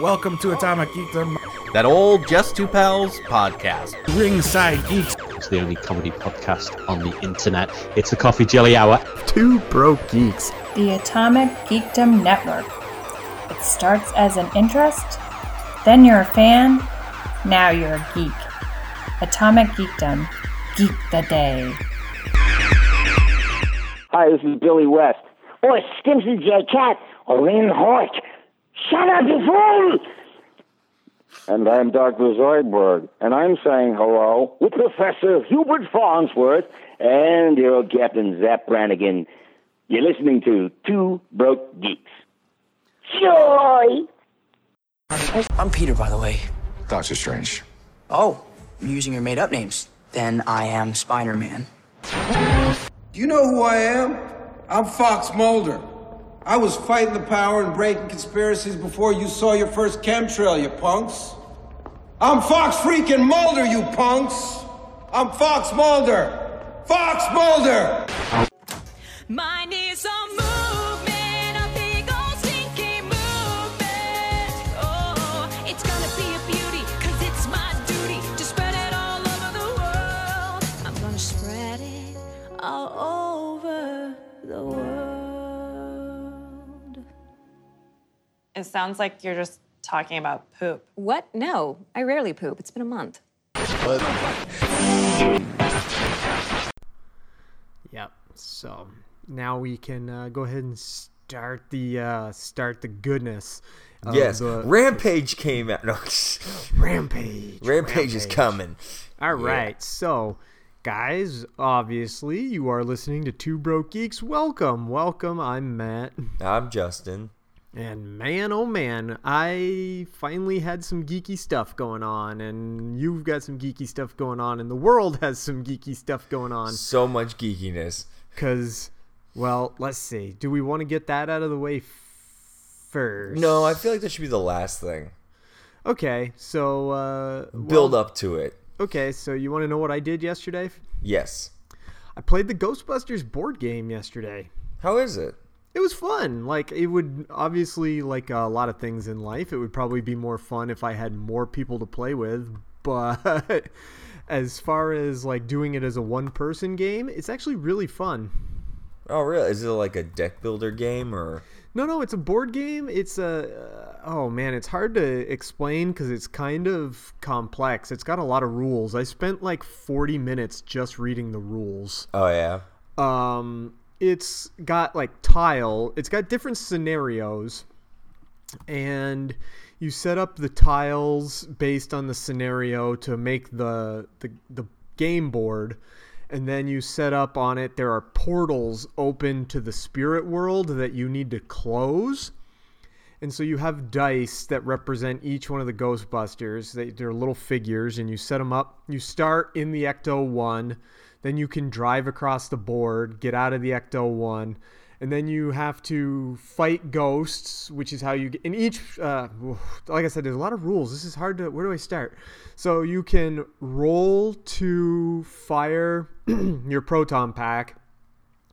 Welcome to Atomic Geekdom, That old Just Two Pals podcast. Ringside Geeks. It's the only comedy podcast on the internet. It's the Coffee Jelly Hour. Two broke geeks. The Atomic Geekdom Network. It starts as an interest, then you're a fan, now you're a geek. Atomic Geekdom. Geek the Day. Hi, this is Billy West. Or Stimpson J. Cat or Ren Höek. Shut up, you fool! And I'm Dr. Zoidberg, and I'm saying hello with Professor Hubert Farnsworth and your old Captain Zapp Brannigan. You're listening to Two Broke Geeks. Joy! I'm Peter, by the way. Doctor Strange. Oh, you're using your made up names. Then I am Spider Man. Do you know who I am? I'm Fox Mulder. I was fighting the power and breaking conspiracies before you saw your first chemtrail, you punks. I'm Fox freaking Mulder, you punks! I'm Fox Mulder! Fox Mulder! Mine It sounds like you're just talking about poop. What? No, I rarely poop. It's been a month. Yep. So now we can uh, go ahead and start the uh, start the goodness. of Yes, the- Rampage came out. No, Rampage. Rampage is coming. All Yeah. right. So, guys, obviously you are listening to Two Broke Geeks. Welcome, welcome. I'm Matt. I'm Justin. And man, oh man, I finally had some geeky stuff going on, and you've got some geeky stuff going on, and the world has some geeky stuff going on. So much geekiness. Because, well, let's see. Do we want to get that out of the way first? No, I feel like that should be the last thing. Okay, so uh, Build well, up to it. Okay, so you want to know what I did yesterday? Yes. I played the Ghostbusters board game yesterday. How is it? It was fun. Like it would obviously like a lot of things in life, it would probably be more fun if I had more people to play with, but as far as like doing it as a one person game, it's actually really fun. Oh, really? Is it like a deck builder game or? No, no, it's a board game. It's a oh man, it's hard to explain cuz it's kind of complex. It's got a lot of rules. I spent like 40 minutes just reading the rules. Oh yeah. Um it's got like tile. It's got different scenarios and you set up the tiles based on the scenario to make the the, the game board and then you set up on it. There are portals open to the spirit world that you need to close and so you have dice that represent each one of the ghostbusters. They, they're little figures and you set them up. You start in the ecto 1 then you can drive across the board, get out of the Ecto 1, and then you have to fight ghosts, which is how you get. In each, uh, like I said, there's a lot of rules. This is hard to. Where do I start? So you can roll to fire your proton pack,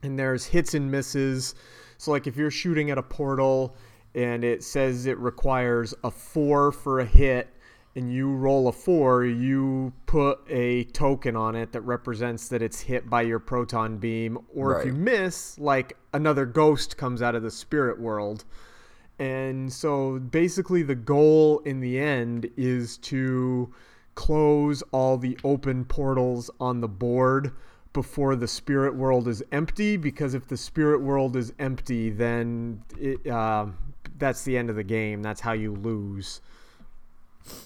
and there's hits and misses. So, like if you're shooting at a portal and it says it requires a four for a hit, and you roll a four, you put a token on it that represents that it's hit by your proton beam. Or if you miss, like another ghost comes out of the spirit world. And so basically, the goal in the end is to close all the open portals on the board before the spirit world is empty. Because if the spirit world is empty, then it, uh, that's the end of the game. That's how you lose.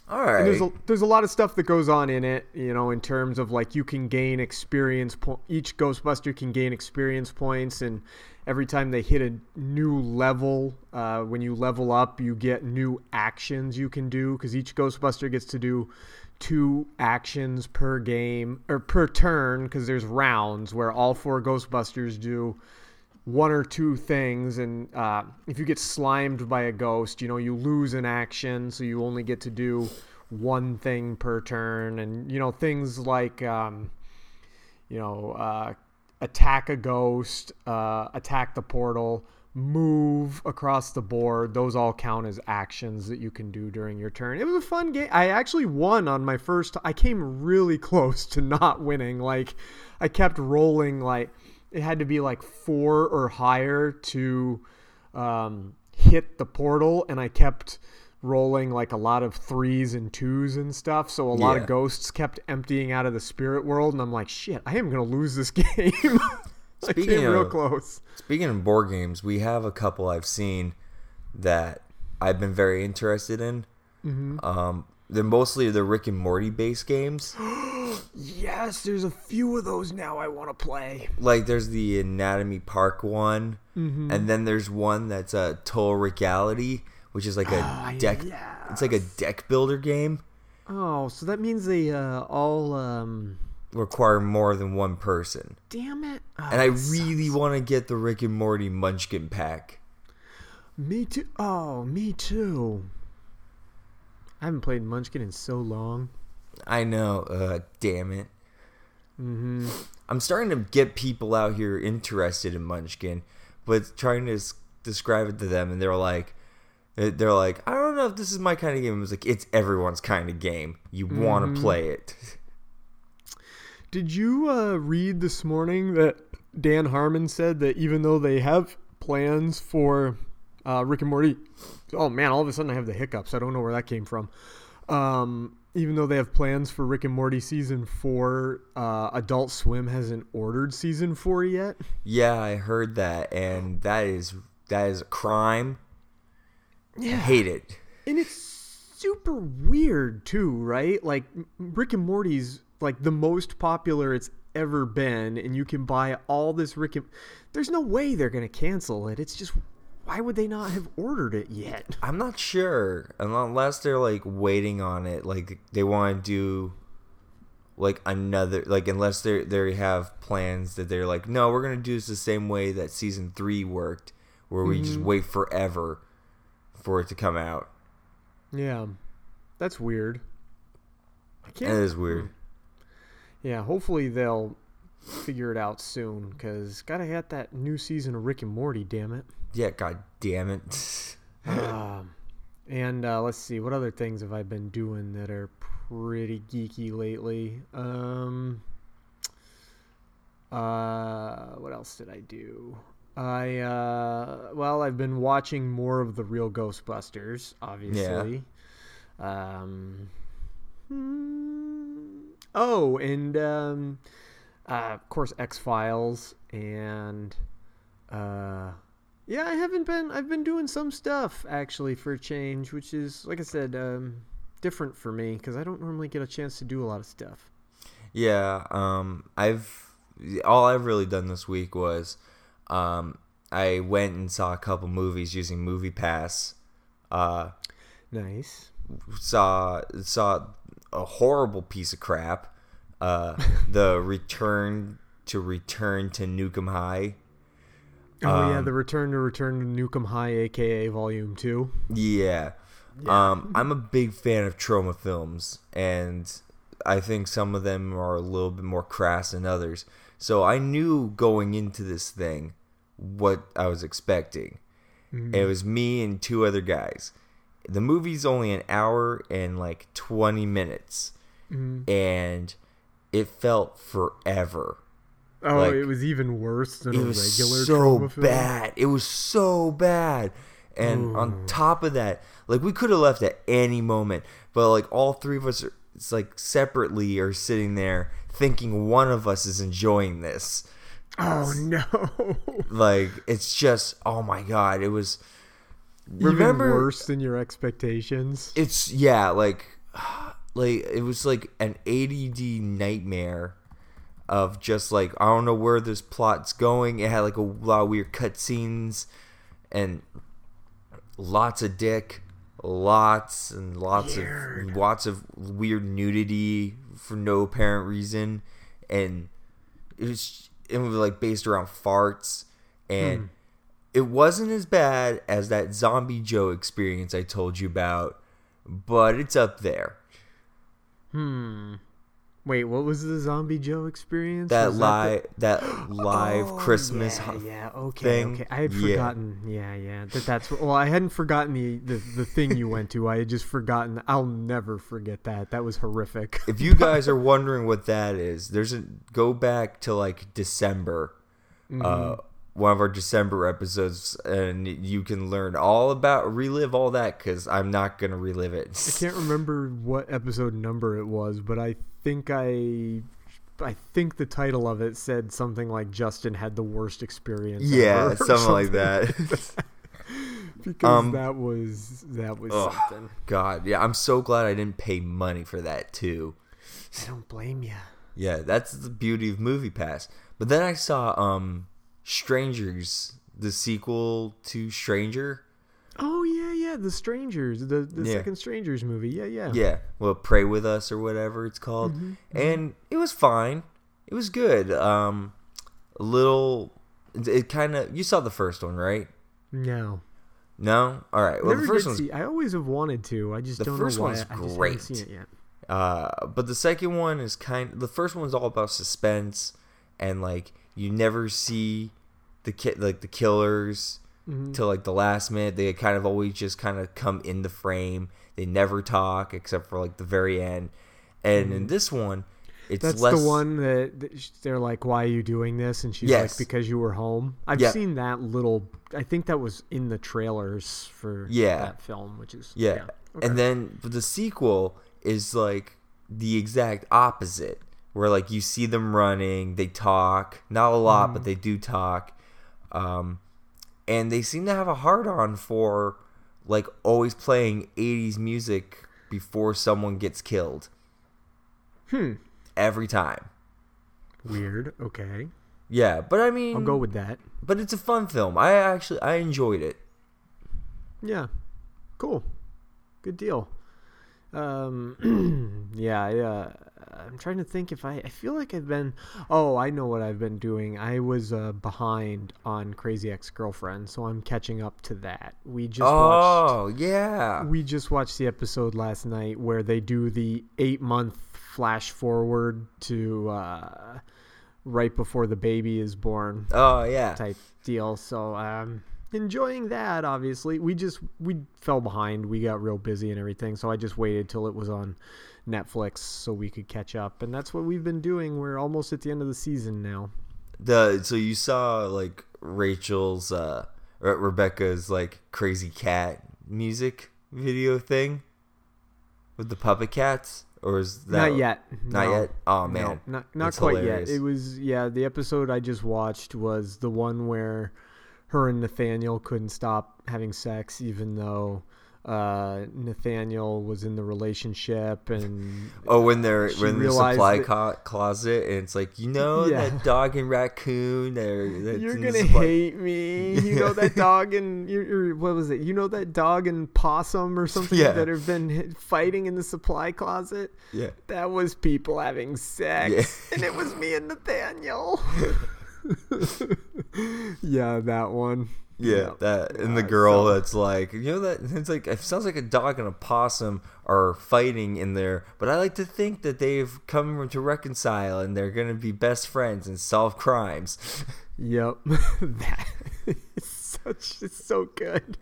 All And there's a, there's a lot of stuff that goes on in it, you know, in terms of like you can gain experience. Po- each Ghostbuster can gain experience points, and every time they hit a new level, uh, when you level up, you get new actions you can do because each Ghostbuster gets to do two actions per game or per turn because there's rounds where all four Ghostbusters do one or two things and uh, if you get slimed by a ghost you know you lose an action so you only get to do one thing per turn and you know things like um, you know uh, attack a ghost uh, attack the portal move across the board. Those all count as actions that you can do during your turn. It was a fun game. I actually won on my first. I came really close to not winning. Like, I kept rolling. Like, it had to be like four or higher to um, hit the portal, and I kept rolling like a lot of threes and twos and stuff. So a lot Yeah. of ghosts kept emptying out of the spirit world, and I'm like, shit, I am gonna lose this game. I Speaking came real close. Speaking of board games, we have a couple I've seen that I've been very interested in. Mhm. Um, they're mostly the Rick and Morty based games. Yes, there's a few of those now I want to play. like there's the Anatomy Park one, Mhm. and then there's one that's a Total Reality, which is like a Ah, deck. It's like a deck builder game. Oh, so that means they uh, all um Require more than one person, damn it. Oh, and I really want to get the Rick and Morty Munchkin pack. Me too. Oh, me too. I haven't played Munchkin in so long. I know. Uh, damn it. Mm-hmm. I'm starting to get people out here interested in Munchkin, but trying to describe it to them, and they're like, they're like, I don't know if this is my kind of game. I was like, it's everyone's kind of game. You want Mhm. to play it. Did you uh, read this morning that Dan Harmon said that even though they have plans for uh, Rick and Morty, oh man, all of a sudden I have the hiccups. I don't know where that came from. Um, even though they have plans for Rick and Morty season four, uh, Adult Swim hasn't ordered season four yet. Yeah, I heard that, and that is that is a crime. I Yeah. hate it. And it's super weird too, right? Like Rick and Morty's like the most popular it's ever been, and you can buy all this Rick and. There's no way they're gonna cancel it. It's just why would they not have ordered it yet? I'm not sure unless they're like waiting on it, like they want to do like another like unless they they have plans that they're like no we're gonna do this the same way that season three worked where we just Mhm. wait forever for it to come out Yeah, that's weird. I can't. is weird Yeah, hopefully they'll figure it out soon because gotta get that new season of Rick and Morty. Damn it. Yeah god damn it um, and uh, let's see, what other things have I been doing that are pretty geeky lately? Um, uh, what else did I do? I uh, well, I've been watching more of the real Ghostbusters, obviously. Yeah. Um, hmm, oh, and um, uh, of course X Files and uh, yeah, I haven't been. I've been doing some stuff actually for a change, which is like I said, um, different for me because I don't normally get a chance to do a lot of stuff. yeah um i've all i've really done this week was um i went and saw a couple movies using movie pass uh Nice. saw saw a horrible piece of crap. Uh, the return to return to Nuke 'Em High. Oh yeah, Um, the Return to Return to Nuke 'Em High, aka Volume Two. Yeah. Um, I'm a big fan of Troma films, and I think some of them are a little bit more crass than others. So I knew going into this thing what I was expecting. Mhm. It was me and two other guys. The movie's only an hour and like 20 minutes, Mhm. and it felt forever. Oh, Like, it was even worse than it a was regular so bad. It was so bad. And on top of that, like we could have left at any moment, but like all three of us, are, it's like separately are sitting there thinking one of us is enjoying this. Oh no! Like it's just oh my god, it was. Even worse than your expectations. it's yeah, like like it was like an ADD nightmare of just like I don't know where this plot's going. It had like a lot of weird cutscenes and lots of dick, lots and lots of lots of weird nudity for no apparent reason, and it was it was like based around farts and. Hmm. It wasn't as bad as that Zombie Joe experience I told you about, but it's up there. Hmm. Wait, what was the Zombie Joe experience? That live the- that live Oh, Christmas yeah, yeah, okay, thing. okay. I had Yeah. forgotten. Yeah, yeah. That that's well, I hadn't forgotten the, the the thing you went to. I had just forgotten. I'll never forget that. That was horrific. If you guys are wondering what that is, there's a go back to like December, uh, Mhm. one of our December episodes, and you can learn all about relive all that because I'm not gonna relive it. I can't remember what episode number it was, but I think I I think the title of it said something like Justin had the worst experience. Yeah, or something like that. because Um, that was that was Ugh, something. God, yeah, I'm so glad I didn't pay money for that too. I don't blame you. Yeah, that's the beauty of Movie Pass. But then I saw um Strangers, the sequel to Stranger. Oh yeah, yeah, the Strangers, the the Yeah. second Strangers movie. Yeah, yeah. Yeah, well, Pray with Us or whatever it's called, Mhm, and it was fine. It was good. Um, a little. It kind of. You saw the first one, right? No. No. All right. Well, Never the first one. I always have wanted to. I just the don't first know why. one's I just great. haven't seen it yet. Uh, but the second one is kind. The first one's all about suspense, and like you never see the ki- like the killers Mhm. till like the last minute. They kind of always just kind of come in the frame. They never talk except for like the very end. And in Mhm. this one, it's That's less. the one that, they're like, "Why are you doing this?" And she's Yes. like, "Because you were home." I've Yeah. seen that little. I think that was in the trailers for Yeah. that film, which is Yeah. okay. And then the sequel is like the exact opposite, where like you see them running, they talk, not a lot, but Mhm. they do talk. Um, and they seem to have a hard on for like always playing 80s music before someone gets killed. Hmm. Every time. Weird. Okay. Yeah, but I mean I'll go with that. But it's a fun film. I actually I enjoyed it. Yeah. Cool. Good deal. Um, yeah, I, uh, I'm trying to think if I, I feel like I've been, oh, I know what I've been doing. I was uh, behind on Crazy Ex Girlfriend, so I'm catching up to that. We just watched, oh, yeah. we just watched the episode last night where they do the eight month flash forward to, uh, right before the baby is born. Oh, yeah. Type deal. So, um, enjoying that obviously we just we fell behind we got real busy and everything so i just waited till it was on netflix so we could catch up and that's what we've been doing. We're almost at the end of the season now. The so you saw like Rachel's uh Re- Rebecca's like crazy cat music video thing with the puppet cats? Or is that not yet. Not No. yet. Oh No, man, not not quite hilarious. yet it was yeah the episode i just watched was the one where her and nathaniel couldn't stop having sex even though uh, Nathaniel was in the relationship, and Oh, when they're when the supply that- co- closet, and it's like you know Yeah. that dog and raccoon. You're gonna supply- hate me. You know that dog and you what was it? You know that dog and possum or something Yeah. that have been fighting in the supply closet. Yeah. that was people having sex, Yeah. and it was me and Nathaniel. yeah, that one. Yeah, that and the girl that's like, you know that it's like it sounds like a dog and a possum are fighting in there, but I like to think that they've come to reconcile and they're gonna be best friends and solve crimes. Yep, that is such it's so good.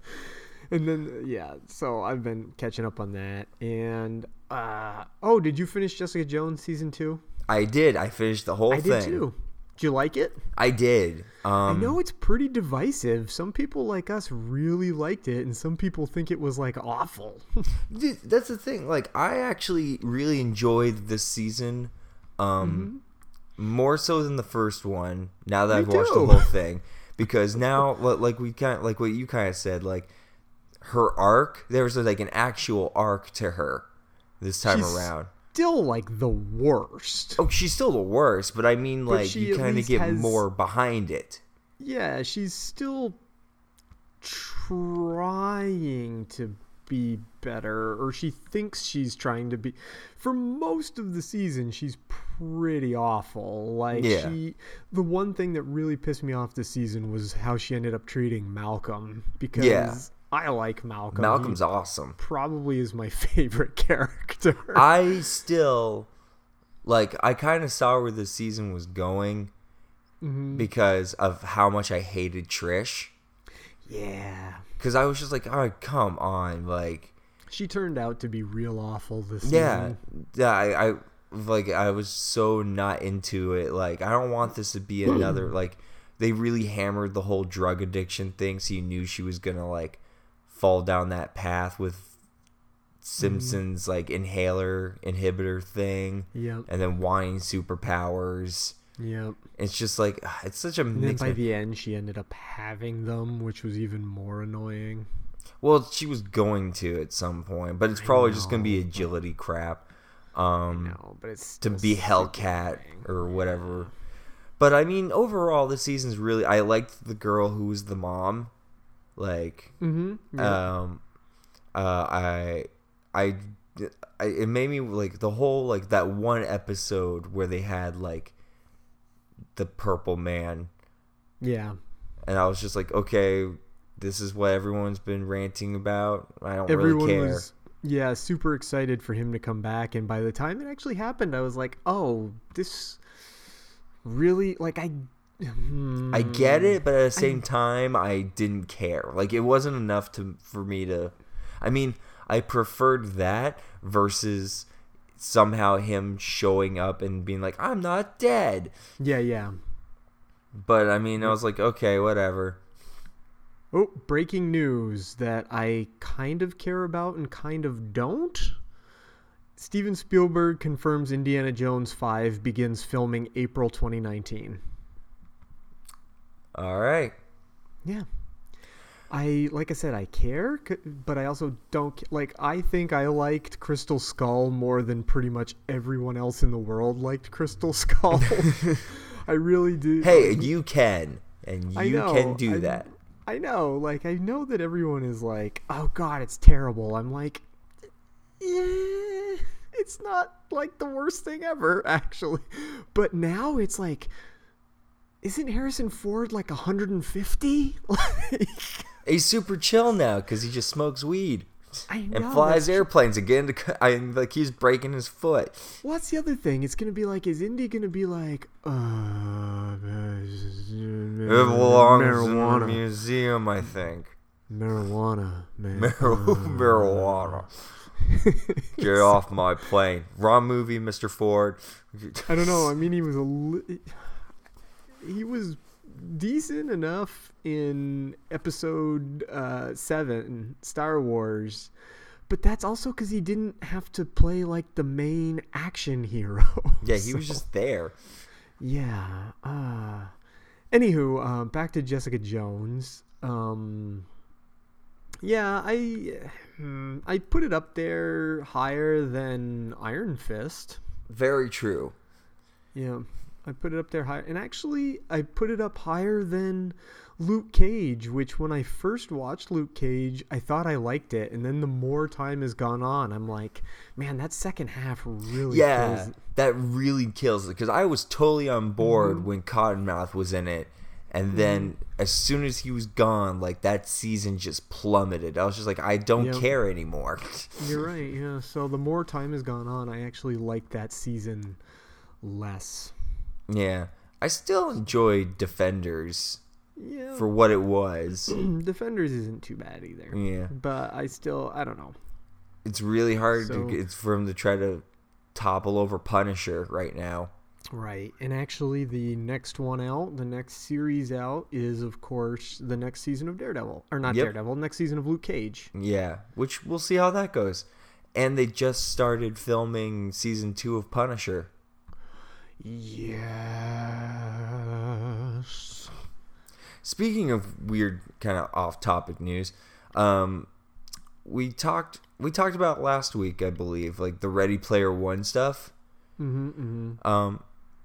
And then yeah, so I've been catching up on that. And uh oh, did you finish Jessica Jones season two? I did. I finished the whole I thing. did too. Did you like it? I did. Um, I know it's pretty divisive. Some people like us really liked it, and some people think it was like awful. That's the thing. Like, I actually really enjoyed this season, um, more so than the first one. Now that Mm-hmm. Me I've watched the whole thing, because now, like we kind, of like what you kind of said, like her arc. There was like an actual arc to her this time She's around. Still like the worst. Oh, she's still the worst, but I mean, But like you kind of get has- more behind it. Yeah, she's still trying to be better, or she thinks she's trying to be. For most of the season, she's pretty awful. Like Yeah. she, the one thing that really pissed me off this season was how she ended up treating Malcolm because Yeah. I like Malcolm. Malcolm's He awesome. Probably is my favorite character. I still like I kind of saw where the season was going Mhm. because of how much I hated Trish. Yeah. Because I was just like, oh, come on, like, She turned out to be real awful this yeah, season. yeah. I, I like I was so not into it. Like, I don't want this to be another like. They really hammered the whole drug addiction thing, so you knew she was gonna like fall down that path with Simpsons like inhaler inhibitor thing, Yep. and then wanting superpowers. Yep. It's just like it's such a And then by the end, she ended up having them, which was even more annoying. Well, she was going to at some point, but it's probably just going to be agility crap. Um, but it's to be Hellcat or whatever. But I mean, overall, this season's really. I liked the girl who was the mom. Like, Mhm, yeah. um, uh, I, I, I, it made me like the whole like that one episode where they had like the purple man Yeah. and I was just like, okay, this is what everyone's been ranting about. I don't Everyone really care. was yeah super excited for him to come back, and by the time it actually happened, I was like, oh, this really like I. hmm, I get it, but at the same time, I didn't care. Like it wasn't enough to for me to. I mean, I preferred that versus somehow him showing up and being like, "I'm not dead." Yeah, yeah. But I mean, I was like, okay, whatever. Oh, breaking news that I kind of care about and kind of don't. Steven Spielberg confirms Indiana Jones 5 begins filming April 2019. All right. Yeah. I like I said I care, but I also don't like I think I liked Crystal Skull more than pretty much everyone else in the world liked Crystal Skull. I really do. Hey, you can, and you know, can do I- that. I know, like I know that everyone is like, "Oh God, it's terrible." I'm like, yeah, it's not like the worst thing ever, actually. But now it's like, isn't Harrison Ford like 150? He's super chill now because he just smokes weed I and flies airplanes again. I like he's breaking his foot. What's the other thing? It's gonna be like, is Indy gonna be like, uh, It belongs in the marijuana, museum, I think. marijuana, man, Mar- marijuana. Get off my plane. Wrong movie, Mr. Ford. I don't know. I mean, he was a li- he was decent enough in episode uh, seven, Star Wars, but that's also because he didn't have to play like the main action hero. Yeah, he was So- just there. yeah. Uh, anywho, uh, back to Jessica Jones. Um, yeah, I hmm, I put it up there higher than Iron Fist. Very true. Yeah, I put it up there higher, and actually, I put it up higher than Luke Cage. Which, when I first watched Luke Cage, I thought I liked it, and then the more time has gone on, I'm like, man, that second half really Yeah, kills that really kills it because I was totally on board Mhm. when Cottonmouth was in it, and then as soon as he was gone, like that season just plummeted. I was just like, I don't Yep. care anymore. You're right. Yeah. So the more time has gone on, I actually like that season less. Yeah, I still enjoyed Defenders Yeah. for what it was. Defenders isn't too bad either. Yeah. But I still, I don't know. It's really hard So- to get it's for him to try to topple over Punisher right now. Right. And actually, the next one out, the next series out, is, of course, the next season of Daredevil. Or not Yep. Daredevil, next season of Luke Cage. Yeah, which we'll see how that goes. And they just started filming season two of Punisher. Yes. Speaking of weird, kind of off-topic news, um, we talked we talked about last week, I believe, like the Ready Player One stuff. Mm-hmm, mm-hmm. Um,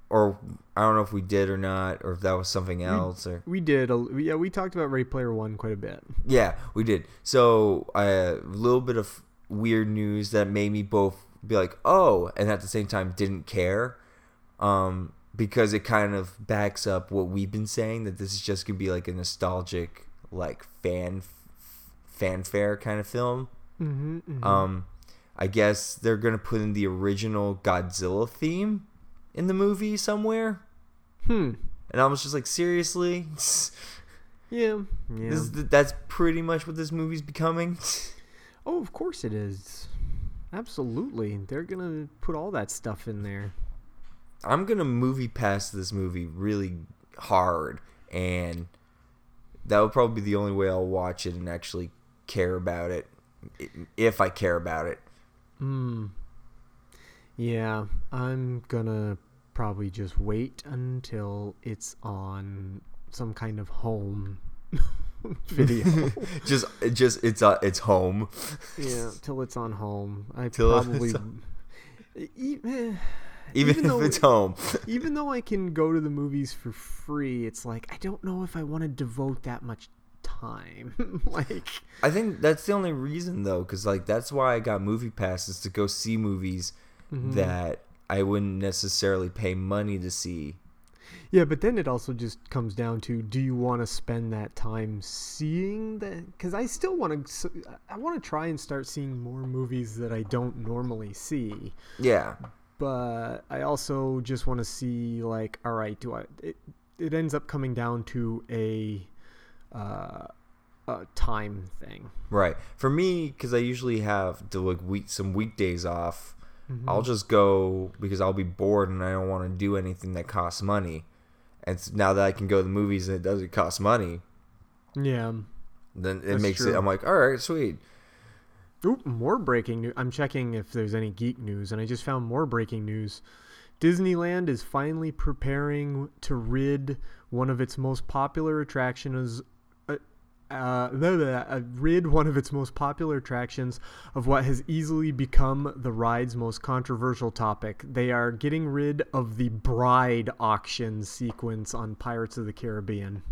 or I don't know if we did or not, or if that was something else. Or We did. A, yeah, we talked about Ready Player One quite a bit. Yeah, we did. So a little bit of weird news that made me both be like, "Oh," and at the same time didn't care, um, because it kind of backs up what we've been saying that this is just gonna be like a nostalgic, like fan fanfare kind of film. Mhm, mhm. Um, I guess they're gonna put in the original Godzilla theme, in the movie somewhere. Hmm. And I was just like, seriously? Yeah. Yeah. This, that's pretty much what this movie's becoming. Oh, of course it is. Absolutely. They're gonna put all that stuff in there. I'm gonna movie pass this movie really hard, and that would probably be the only way I'll watch it and actually care about it, if I care about it. Hmm. Yeah, I'm gonna probably just wait until it's on some kind of home video. just, just it's uh, it's home. yeah, till it's on home. I Till probably E- eh, Even if it's home. even though I can go to the movies for free, it's like I don't know if I want to devote that much time. like, I think that's the only reason though, because like that's why I got movie passes to go see movies Mhm. that I wouldn't necessarily pay money to see. yeah, but then it also just comes down to do you want to spend that time seeing that? Because I still want to. I want to try and start seeing more movies that I don't normally see. Yeah. But I also just want to see like, all right, do I? It, it ends up coming down to a, uh, a time thing. Right. For me, because I usually have to like week some weekdays off, Mhm. I'll just go because I'll be bored and I don't want to do anything that costs money. And now that I can go to the movies and it doesn't cost money, Yeah. then it That's makes true. it. I'm like, all right, sweet. Oop, more breaking news. I'm checking if there's any geek news, and I just found more breaking news. Disneyland is finally preparing to rid one of its most popular attractions. Uh, uh, blah, blah, uh, rid one of its most popular attractions of what has easily become the ride's most controversial topic. They are getting rid of the bride auction sequence on Pirates of the Caribbean.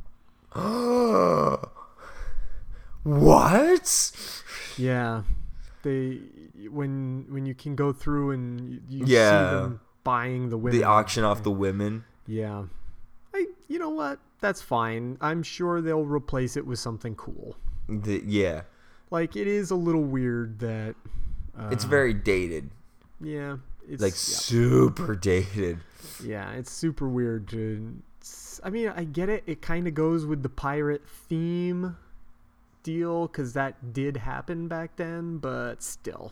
What? Yeah, they when when you can go through and you, you Yeah. see them buying the women. The auction off the women. Yeah, I you know what? That's fine. I'm sure they'll replace it with something cool. The, yeah. Like it is a little weird that uh, It's very dated. yeah. It's like yeah. super dated. Yeah, it's super weird to. I mean, I get it. It kind of goes with the pirate theme deal because that did happen back then, but still.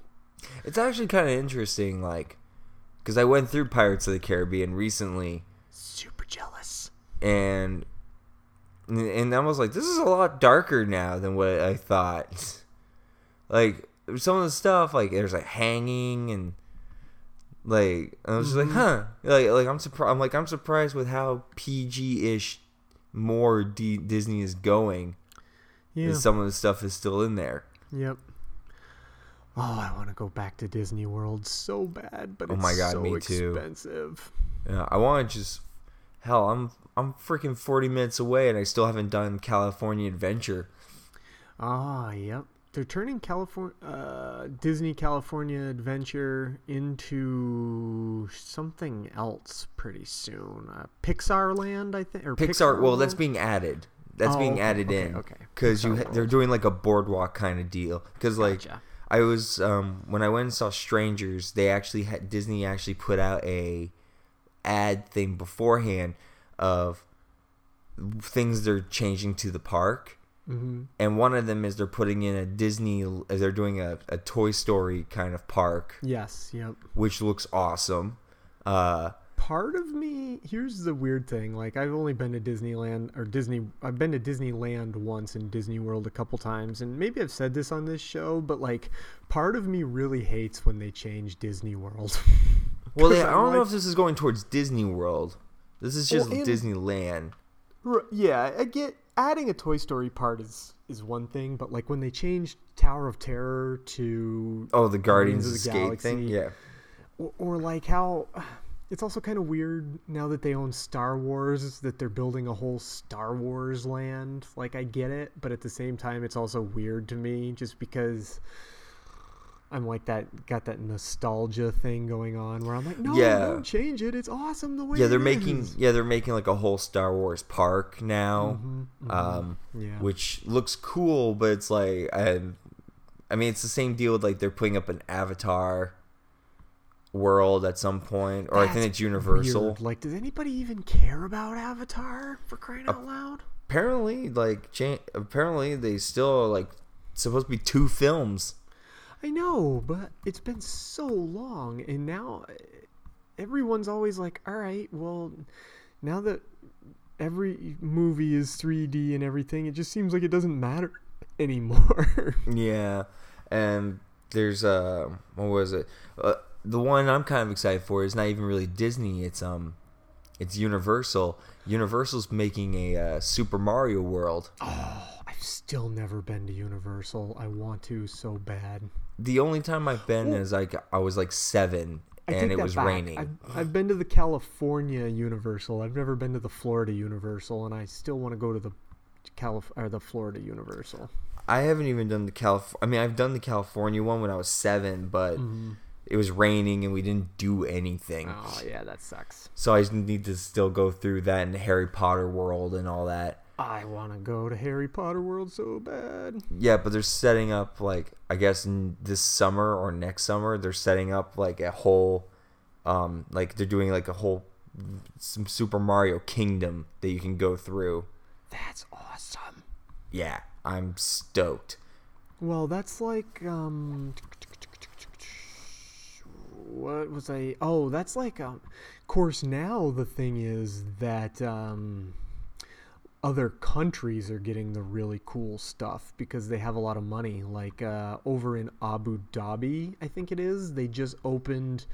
It's actually kind of interesting, like, because I went through Pirates of the Caribbean recently, Super jealous. and and I was like, this is a lot darker now than what I thought. Like some of the stuff, like there's like hanging and like I was just like, Mhm. huh? Like like I'm surprised. I'm like I'm surprised with how PG ish more D- Disney is going. Yeah. some of the stuff is still in there. Yep. Oh, I want to go back to Disney World so bad, but Oh it's my God, so me too. expensive. Yeah, I want to just hell. I'm I'm freaking 40 minutes away, and I still haven't done California Adventure. Ah, yep. They're turning California uh, Disney California Adventure into something else pretty soon. Uh, Pixar Land, I think, or Pixar. Well, World? that's being added. That's Oh, being added okay, in. okay. Because you ha- they're doing like a boardwalk kind of deal. Because like Gotcha. I was um when I went and saw Strangers, they actually had Disney actually put out a ad thing beforehand of things they're changing to the park. Mhm. And one of them is they're putting in a Disney. They're doing a, a Toy Story kind of park. Yes, yep. which looks awesome. Uh, Part of me, here's the weird thing. Like, I've only been to Disneyland or Disney. I've been to Disneyland once and Disney World a couple times, and maybe I've said this on this show, but like, part of me really hates when they change Disney World. well yeah, I don't know if this is going towards Disney World. This is just Well, in- Disneyland. R- yeah, I get adding a Toy Story part is is one thing, but like when they changed Tower of Terror to Oh, the Guardians of the Escape thing? Yeah. or, or like how it's also kind of weird now that they own Star Wars that they're building a whole Star Wars land. Like I get it, but at the same time, it's also weird to me just because. I'm like that, got that nostalgia thing going on where I'm like, no, Yeah. don't change it. It's awesome the way. Yeah, they're making is." yeah they're making like a whole Star Wars park now, Mhm, mhm. um, Yeah. which looks cool, but it's like I, I mean it's the same deal with like they're putting up an Avatar world at some point, or I think it's Universal. weird. Like, does anybody even care about Avatar for crying out loud? Apparently, like cha- apparently they still like supposed to be two films. I know, but it's been so long, and now eh, everyone's always like, "All right, well, now that every movie is 3D and everything, it just seems like it doesn't matter anymore." Yeah, and there's uh, what was it? Uh, the one I'm kind of excited for is not even really Disney. It's um, it's Universal. Universal's making a uh, Super Mario World. oh, I've still never been to Universal. I want to so bad. The only time I've been is like I was like seven, I and it was back. raining. I've, I've been to the California Universal. I've never been to the Florida Universal, and I still want to go to the Calif- or the Florida Universal. I haven't even done the Calif. I mean, I've done the California one when I was seven, but Mhm. It was raining and we didn't do anything. Oh yeah, that sucks. So I just need to still go through that and Harry Potter world and all that. I want to go to Harry Potter World so bad. Yeah, but they're setting up like I guess this summer or next summer they're setting up like a whole, um, like they're doing like a whole some Super Mario Kingdom that you can go through. That's awesome. Yeah, I'm stoked. Well, that's like um what was I Oh, that's like um of course now the thing is that um other countries are getting the really cool stuff because they have a lot of money. Like uh over in Abu Dhabi, I think it is, they just opened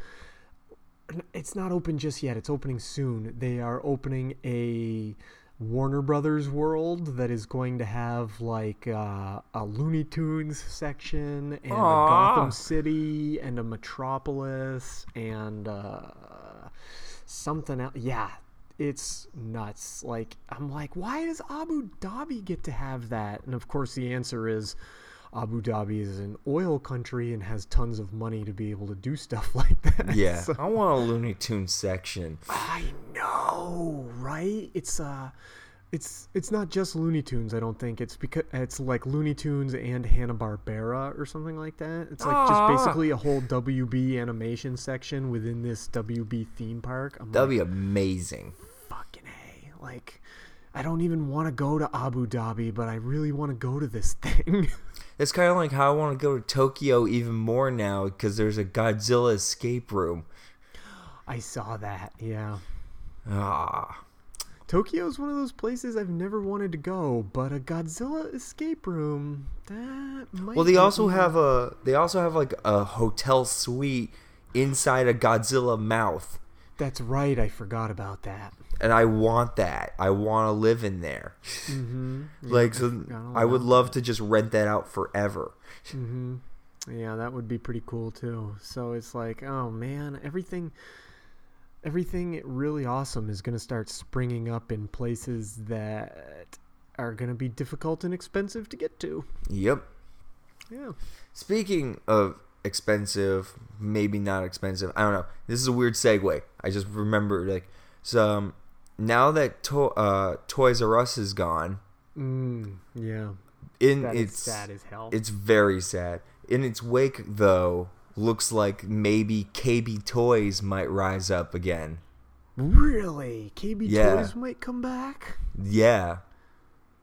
it's not open just yet. It's opening soon. They are opening a Warner Brothers world that is going to have like uh, a Looney Tunes section and a Gotham City and a Metropolis and uh, something else. Yeah, it's nuts. Like I'm like, why does Abu Dhabi get to have that? And of course, the answer is. Abu Dhabi is an oil country and has tons of money to be able to do stuff like that. Yeah, So- I want a Looney Tunes section. I know, right? It's uh it's it's not just Looney Tunes, I don't think. It's because it's like Looney Tunes and Hanna-Barbera or something like that. It's like Aw. just basically a whole WB animation section within this WB theme park. I'm That'd be amazing. fucking A. Like I don't even want to go to Abu Dhabi, but I really want to go to this thing. It's kind of like how I want to go to Tokyo even more now because there's a Godzilla escape room. I saw that. Yeah. Ah, Tokyo is one of those places I've never wanted to go, but a Godzilla escape room that might well, they also have a they also have like a hotel suite inside a Godzilla mouth, That's right. I forgot about that. And I want that. I want to live in there. Mm-hmm. Like, so I would love to just rent that out forever. Mm-hmm. Yeah, that would be pretty cool too. So it's like, oh man, everything, everything really awesome is going to start springing up in places that are going to be difficult and expensive to get to. Yep. Yeah. Speaking of expensive, maybe not expensive. I don't know. This is a weird segue. I just remember like so um, now that to- uh, Toys R Us is gone, Mm, yeah. in That it's sad as hell. It's very sad. In its wake, though, looks like maybe KB Toys might rise up again. Really? KB Yeah. Toys might come back? Yeah,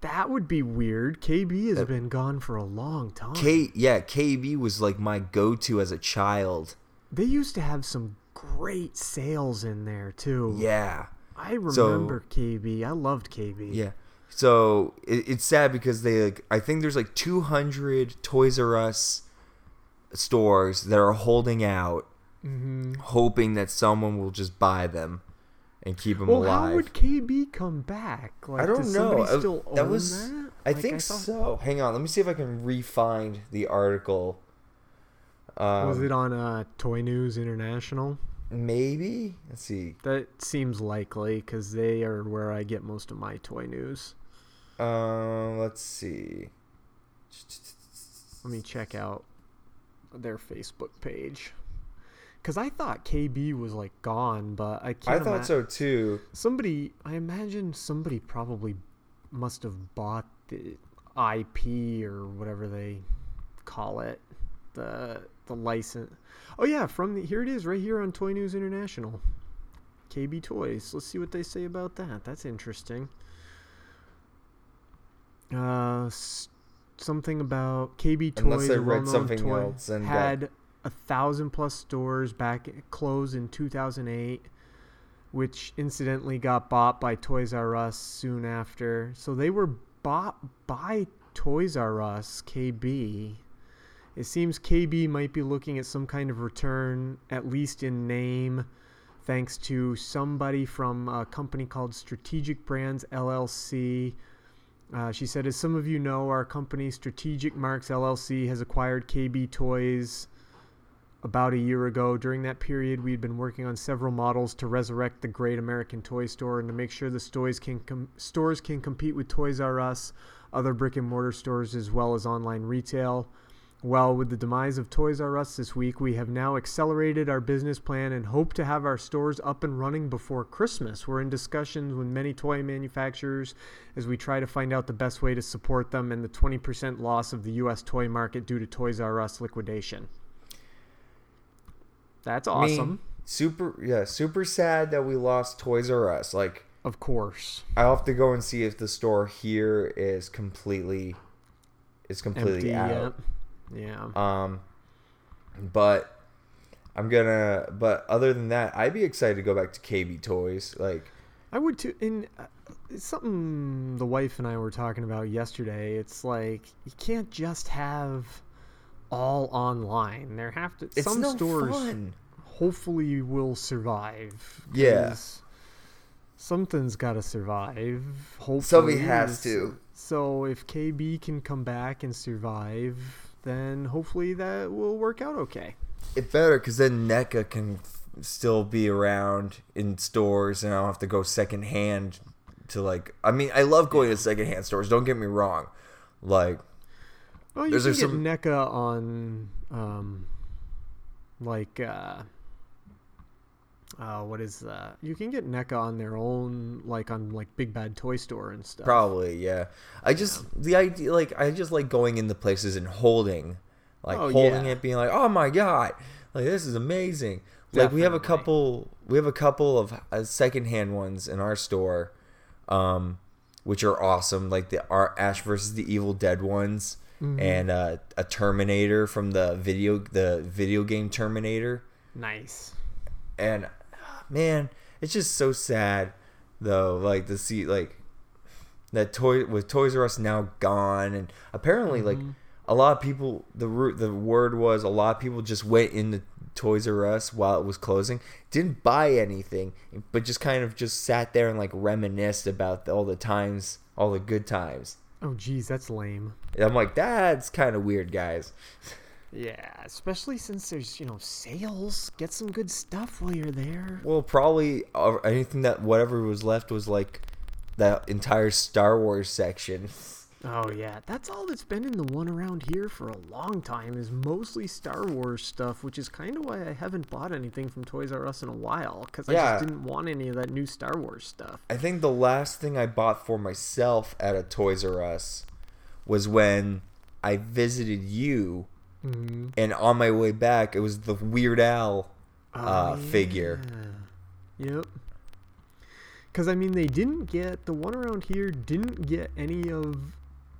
That would be weird. KB has Uh, been gone for a long time. K. Yeah, KB was like my go-to as a child. they used to have some great sales in there too. Yeah. I So- remember KB. I loved KB. Yeah. So it, it's sad because they like I think there's like 200 Toys R Us stores that are holding out, Mhm. hoping that someone will just buy them and keep them Well, alive. how would KB come back? Like, I don't know. Still that was. that? I Like, think thought- so. Hang on. Let me see if I can re-find the article. Um, Was it on uh, Toy News International? Maybe. Let's see. That seems likely because they are where I get most of my toy news. Um. Let's see. Let me check out their Facebook page. Because I thought KB was like gone, but I I can't. I thought ima- so too. Somebody, I imagine somebody probably must have bought the IP or whatever they call it the the license. Oh yeah, from the here it is right here on Toy News International. KB Toys. Let's see what they say about that. That's interesting. Uh, s- something about KB Toys. Unless a read something toy, else and got- had a thousand plus stores back closed in 2008, which incidentally got bought by Toys R Us soon after. So they were bought by Toys R Us KB. It seems KB might be looking at some kind of return, at least in name, thanks to somebody from a company called Strategic Brands LLC. Uh, she said, as some of you know, our company Strategic Marks LLC has acquired KB Toys about a year ago. During that period, we had been working on several models to resurrect the great American toy store and to make sure the stores can com- stores can compete with Toys R Us, other brick and mortar stores, as well as online retail. Well, with the demise of Toys R Us this week, we have now accelerated our business plan and hope to have our stores up and running before Christmas. We're in discussions with many toy manufacturers as we try to find out the best way to support them and the 20% loss of the U.S. toy market due to Toys R Us liquidation. That's Me, awesome. super, yeah, super sad that we lost Toys R Us. Like, of course, I'll have to go and see if the store here is completely, is completely Empty, out. Yeah. Um, but I'm gonna. But other than that, I'd be excited to go back to KB Toys. Like, I would too. And uh, something the wife and I were talking about yesterday. It's like you can't just have all online. There have to It's some no stores fun. hopefully will survive. Yeah. Something's got to survive. Hopefully, Somebody has to. So if KB can come back and survive, then hopefully that will work out okay. it better because then NECA can f- still be around in stores, and I don't have to go secondhand to like. I mean, I love going to secondhand stores. Don't get me wrong. Like, Well, you There's- can get some- NECA on, um, like, uh, uh, what is that? You can get NECA on their own, like on like Big Bad Toy Store and stuff. Probably, yeah. I just the idea, like, I just like going into places and holding, like Oh, holding yeah. it, being like, "Oh my god, like this is amazing." Like we have a couple, we have a couple of uh, secondhand ones in our store, um, which are awesome. Like the our Ash versus the Evil Dead ones, Mhm. and uh, a Terminator from the video, the video game Terminator. Nice. and man, it's just so sad though, like to see like that toy with Toys R Us now gone, and apparently like Mhm. a lot of people the root the word was a lot of people just went into Toys R Us while it was closing, didn't buy anything, but just kind of just sat there and like reminisced about all the times, all the good times. Oh, geez, that's lame. And I'm like, that's kind of weird, guys. Yeah, especially since there's you know sales. Get some good stuff while you're there. Well, probably uh, anything that whatever was left was like that entire Star Wars section. Oh yeah, that's all that's been in the one around here for a long time is mostly Star Wars stuff, which is kind of why I haven't bought anything from Toys R Us in a while because I Yeah. just didn't want any of that new Star Wars stuff. I think the last thing I bought for myself at a Toys R Us was when I visited you, Mhm. and on my way back, it was the Weird Al uh, Oh, figure. Yep. Because I mean, they didn't get the one around here. Didn't get any of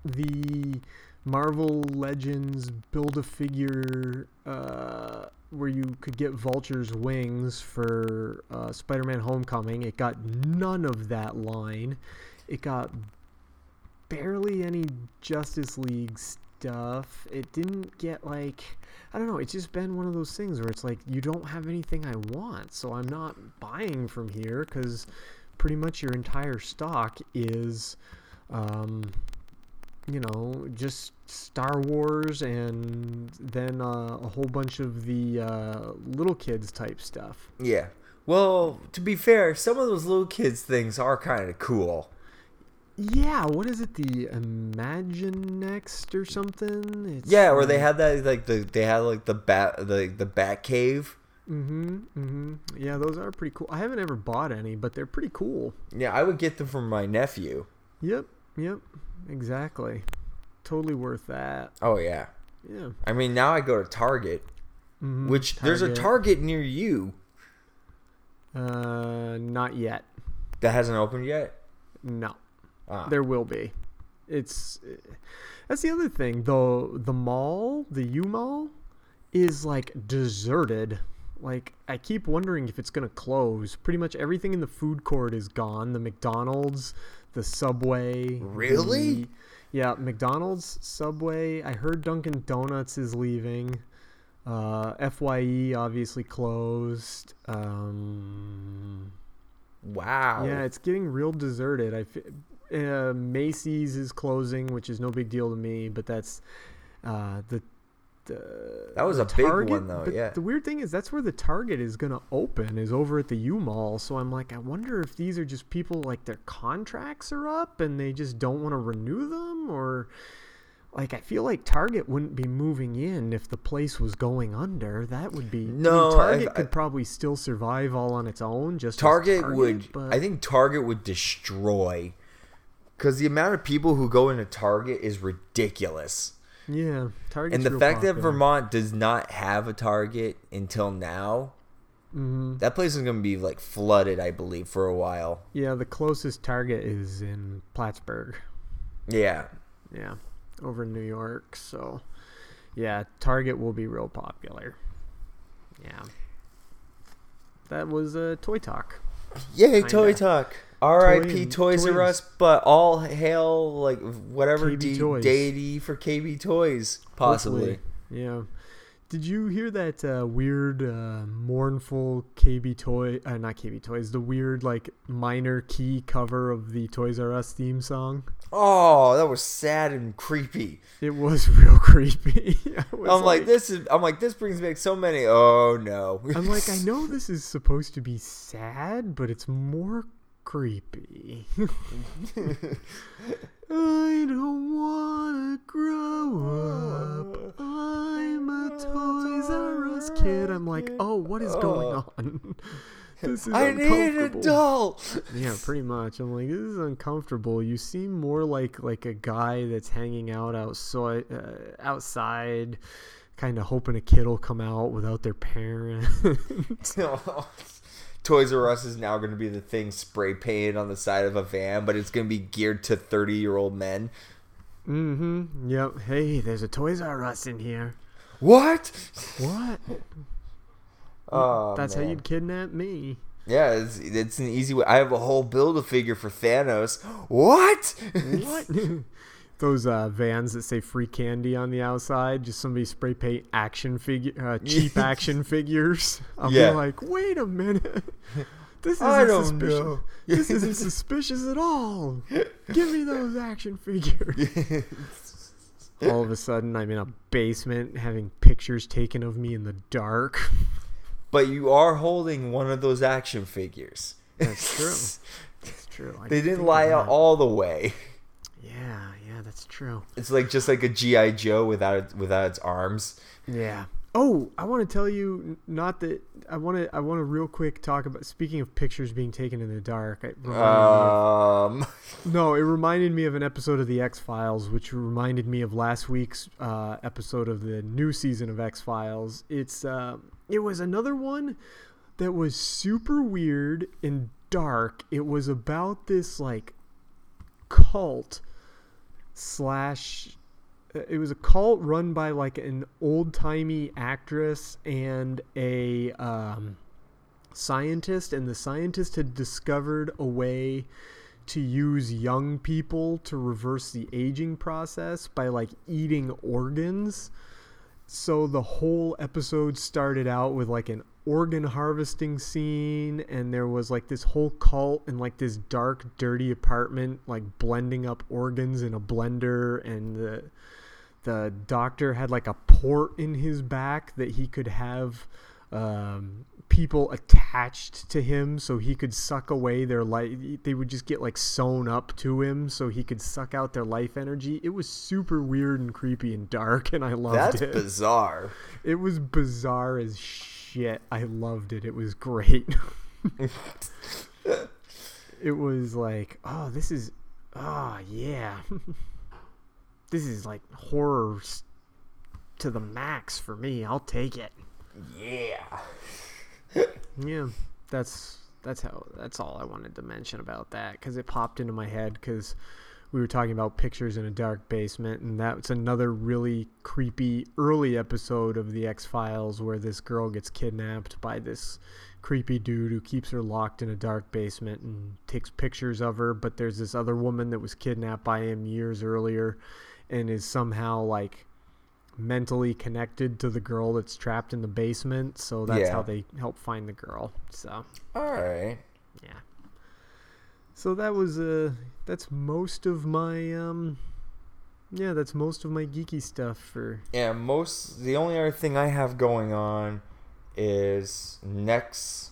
the Marvel Legends build a figure uh, where you could get Vulture's wings for uh, Spider-Man: Homecoming. It got none of that line. It got barely any Justice League stuff. It didn't get like I don't know. It's just been one of those things where it's like you don't have anything I want, so I'm not buying from here because pretty much your entire stock is, um, you know, just Star Wars and then uh, a whole bunch of the uh, little kids type stuff. Yeah. Well, to be fair, some of those little kids things are kind of cool. Yeah, what is it? The Imagine Next or something? It's, Yeah, where they had that like the they had like the bat the the bat cave. Mm-hmm. Mm-hmm. Yeah, those are pretty cool. I haven't ever bought any, but they're pretty cool. Yeah, I would get them from my nephew. Yep. Yep. Exactly. Totally worth that. Oh yeah. Yeah. I mean, now I go to Target, Mhm, which there's a Target. Target near you Uh, not yet. that hasn't opened yet. No. Ah. There will be. It's that's the other thing though. The mall, the U Mall, is like deserted. Like I keep wondering if it's gonna close. Pretty much everything in the food court is gone. The McDonald's, the Subway. Really? the- yeah, McDonald's, Subway. I heard Dunkin' Donuts is leaving. Uh, Fye obviously closed. Um, Wow. yeah, it's getting real deserted. I fe- uh, Macy's is closing, which is no big deal to me, but that's uh, the, the That was a big one, though, yeah. the weird thing is that's where the Target is gonna open is over at the U Mall. So I'm like, I wonder if these are just people like their contracts are up and they just don't want to renew them, or like I feel like Target wouldn't be moving in if the place was going under. That would be I mean, No, I- Target I- could probably still survive all on its own. Just as Target, would. but- I think Target would destroy, because the amount of people who go into Target is ridiculous. Yeah, Target's and the fact that. Vermont does not have a Target until now, Mhm. that place is going to be like flooded, I believe, for a while. Yeah, the closest Target is in Plattsburgh. Yeah. Yeah, over in New York. So, yeah, Target will be real popular. Yeah. That was a uh, Toy Talk. Yay, Kinda. Toy Talk. R.I.P. Toys R. Us, but all hail like whatever de- deity for KB Toys, possibly. Hopefully. Yeah. Did you hear that uh, weird, uh, mournful KB Toy? Uh, not KB Toys. The weird, like minor key cover of the Toys R Us theme song. Oh, that was sad and creepy. It was real creepy. Was I'm like, this is. I'm like this brings back so many. Oh no. I'm like, I know this is supposed to be sad, but it's more creepy. I don't wanna grow up. I'm a Toys R Us kid. I'm like, oh, what is going Oh. on? This is I need an adult. Yeah, pretty much. I'm like, this is uncomfortable. You seem more like like a guy that's hanging out outside, uh, outside, kind of hoping a kid will come out without their parents. Toys R Us is now going to be the thing spray painted on the side of a van, but it's going to be geared to 30 year old men. mm-hmm. Yep. Hey, there's a Toys R Us in here. What? What? Oh, That's how you'd kidnap me. Yeah, it's, it's an easy way. I have a whole build a figure for Thanos. What? What? Those uh, vans that say free candy on the outside, just somebody spray paint action figure, uh, cheap action figures. I'm Yeah. like, wait a minute. This isn't suspicious. This isn't suspicious at all. Give me those action figures. all of a sudden, I'm in a basement having pictures taken of me in the dark. but you are holding one of those action figures. That's true. That's true. I They didn't lie of out that. all the way. Yeah, true. It's like just like a GI Joe without without its arms. Yeah. Oh, I want to tell you, not that I want to. I want to real quick talk about. Speaking of pictures being taken in the dark, it reminded me of- Um, no, it reminded me of an episode of the X Files, which reminded me of last week's uh, episode of the new season of X Files. It's uh, it was another one that was super weird and dark. It was about this like cult slash uh, it was a cult run by like an old timey actress and a um, scientist, and the scientist had discovered a way to use young people to reverse the aging process by like eating organs. So the whole episode started out with like an organ harvesting scene and there was like this whole cult in like this dark dirty apartment like blending up organs in a blender and the the doctor had like a port in his back that he could have um, people attached to him so he could suck away their life they would just get like sewn up to him so he could suck out their life energy it was super weird and creepy and dark and i loved it. that's it bizarre. it was bizarre as shit i loved it it was great it was like oh this is oh yeah this is like horror to the max for me. I'll take it. Yeah. Yeah, that's that's how that's all I wanted to mention about that because it popped into my head because we were talking about pictures in a dark basement, and that's another really creepy early episode of the X Files where this girl gets kidnapped by this creepy dude who keeps her locked in a dark basement and takes pictures of her. But there's this other woman that was kidnapped by him years earlier, and is somehow like mentally connected to the girl that's trapped in the basement. So that's Yeah. how they help find the girl. So All right. yeah. So that was uh that's most of my um yeah, that's most of my geeky stuff for Yeah, most the only other thing I have going on is next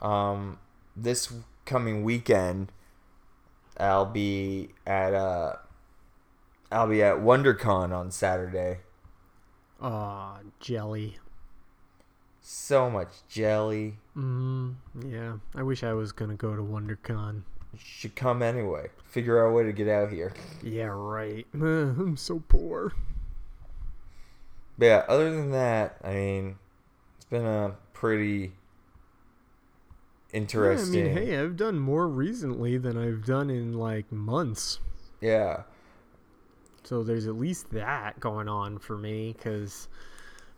um this coming weekend I'll be at uh I'll be at WonderCon on Saturday. Uh jelly. So much jelly. Mm, yeah. I wish I was gonna go to WonderCon. You should come anyway. Figure out a way to get out here. Yeah, right. I'm so poor. But yeah, other than that, I mean, it's been a pretty interesting. Yeah, I mean, hey, I've done more recently than I've done in like months. yeah. So there's at least that going on for me because,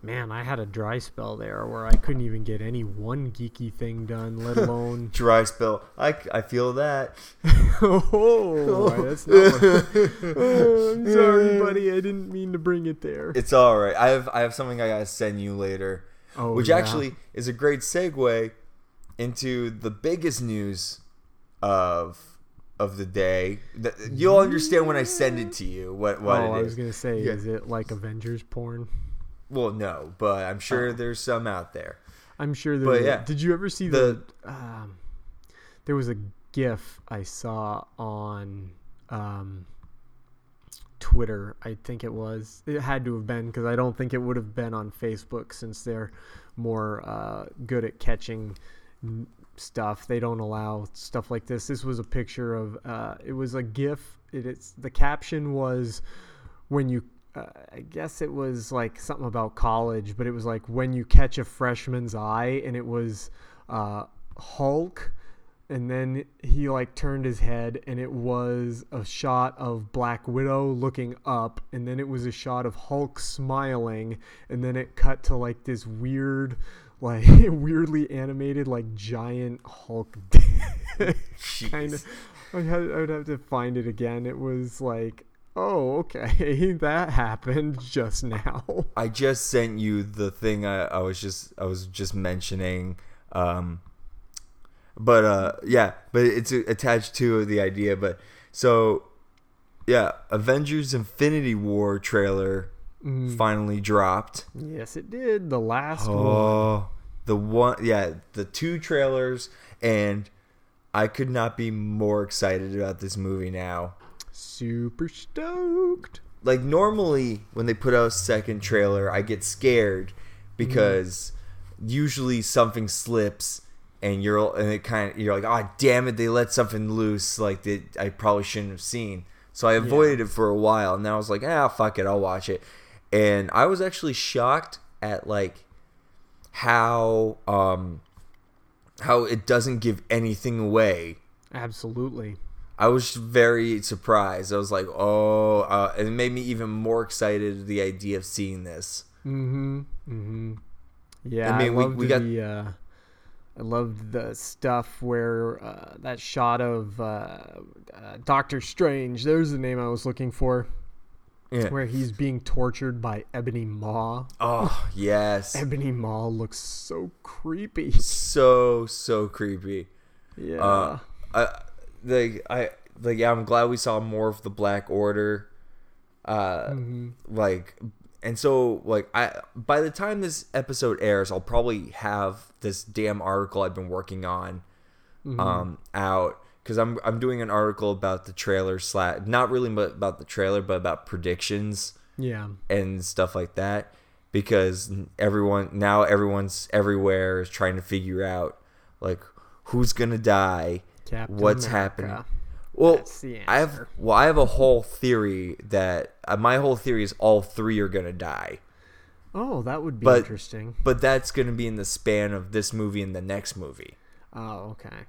man, I had a dry spell there where I couldn't even get any one geeky thing done, let alone. Dry spell. I, I feel that. oh, that's not. What... Oh, I'm sorry, buddy. I didn't mean to bring it there. It's all right. I have I have something I gotta send you later, Oh, which yeah. actually is a great segue into the biggest news of of the day. You'll understand when I send it to you. What what oh, it I is. was gonna say, Yeah. is it like Avengers porn? Well, no, but I'm sure Oh. there's some out there. I'm sure there. But yeah, Did you ever see the- the? um, there was a GIF I saw on um, Twitter. I think it was. It had to have been because I don't think it would have been on Facebook since they're more uh, good at catching stuff. They don't allow stuff like this. This was a picture of. Uh, it was a GIF. It, it's the caption was when you. Uh, I guess it was like something about college, but it was like when you catch a freshman's eye, and it was uh, Hulk and then he like turned his head and it was a shot of black widow looking up and then it was a shot of hulk smiling and then it cut to like this weird like weirdly animated like giant hulk kind of I, would have to find it again it was like oh okay that happened just now I just sent you the thing I, I was just I was just mentioning. Um, but uh, yeah, but it's attached to the idea. But so yeah, Avengers: Infinity War trailer Mm. finally dropped. yes it did the last one Oh, the one, yeah, the two trailers, and I could not be more excited about this movie now. super stoked like normally when they put out a second trailer i get scared because usually something slips and you're and it kind of you're like oh damn it they let something loose like that i probably shouldn't have seen so i avoided it for a while and then i was like ah fuck it i'll watch it and i was actually shocked at like how um how it doesn't give anything away absolutely I was very surprised. I was like, oh, uh, and it made me even more excited the idea of seeing this. Mm-hmm. Mm-hmm. Yeah, I, I mean, we- we got- the. Uh, I loved the stuff where uh, that shot of uh, uh, Doctor Strange. There's the name I was looking for. Yeah. Where he's being tortured by Ebony Maw. Oh, yes. Ebony Maw looks so creepy. So, so creepy. Yeah. Uh, I, like, I, like, yeah, I'm glad we saw more of the Black Order. Uh, Mhm. like, and so, like, I, by the time this episode airs, I'll probably have this damn article I've been working on, Mhm. um, out. Cause I'm, I'm doing an article about the trailer slash, not really about the trailer, but about predictions. Yeah. and stuff like that because everyone now everyone's everywhere is trying to figure out like who's gonna die Captain what's America. happening well That's the i have well i have a whole theory that uh, my whole theory is all three are gonna die Oh, that would be but interesting. but that's going to be in the span of this movie and the next movie. Oh, okay.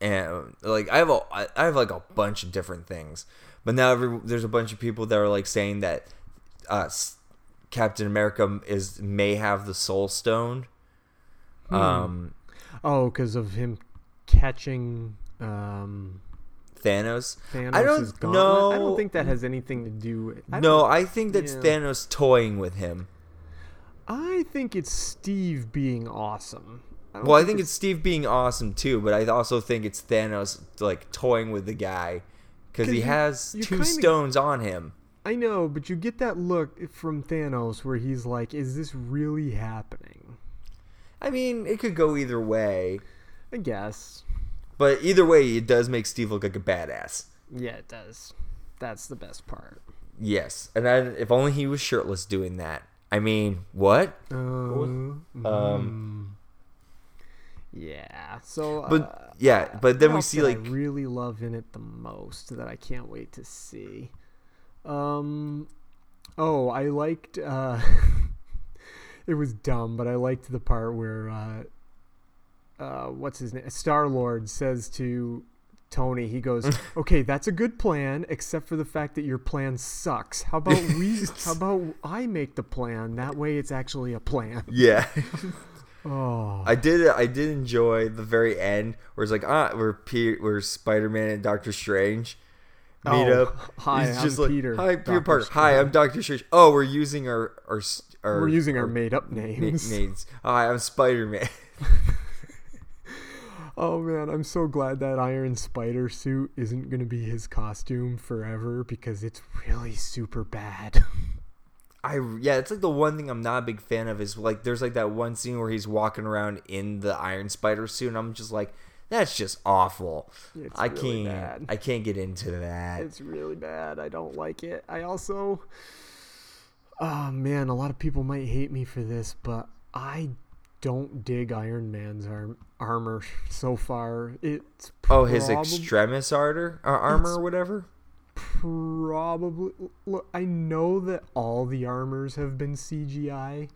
And like I have a I have like a bunch of different things, but now every, there's a bunch of people that are like saying that uh, Captain America is may have the Soul Stone. Hmm. Um, Oh, because of him catching um, Thanos. Thanos' I don't know. I don't think that has anything to do. with I no, I think that's yeah. Thanos toying with him. I think it's Steve being awesome. Don't Well, I think it's Steve being awesome too, but I also think it's Thanos like toying with the guy because he you- has you two kinda- stones on him. I know, but you get that look from Thanos where he's like, "Is this really happening?" I mean, it could go either way, I guess. but either way, it does make Steve look like a badass. Yeah, it does. That's the best part. Yes, and then if only he was shirtless doing that. I mean, what? Uh, Um, mm. Yeah. So, But, uh, yeah, but then we see, did I like- really love in it the most that I can't wait to see. Um, oh, I liked. Uh, it was dumb, but I liked the part where uh, uh, what's his name? Star Lord says to Tony, he goes, "Okay, that's a good plan, except for the fact that your plan sucks. How about we? how about I make the plan? That way, it's actually a plan." Yeah. Oh. I did. I did enjoy the very end where it's like ah, where Pe- where Spider Man and Doctor Strange meet Oh, up. hi, He's I'm just like, Peter, Hi, Peter Dr. Parker. Hi, I'm Doctor Strange. Oh, we're using our our, our We're using our our made-up na- names. names. Hi, I'm Spider Man. Oh man, I'm so glad that Iron Spider suit isn't gonna be his costume forever because it's really super bad. I yeah, it's like the one thing I'm not a big fan of is like there's like that one scene where he's walking around in the Iron Spider suit, and I'm just like, that's just awful. It's I really can't. bad. I can't get into that. it's really bad. I don't like it. I also, oh man, a lot of people might hate me for this, but I don't dig Iron Man's arm- armor so far. It's oh, his extremis armor, uh, armor It's- or whatever. Probably look i know that all the armors have been cgi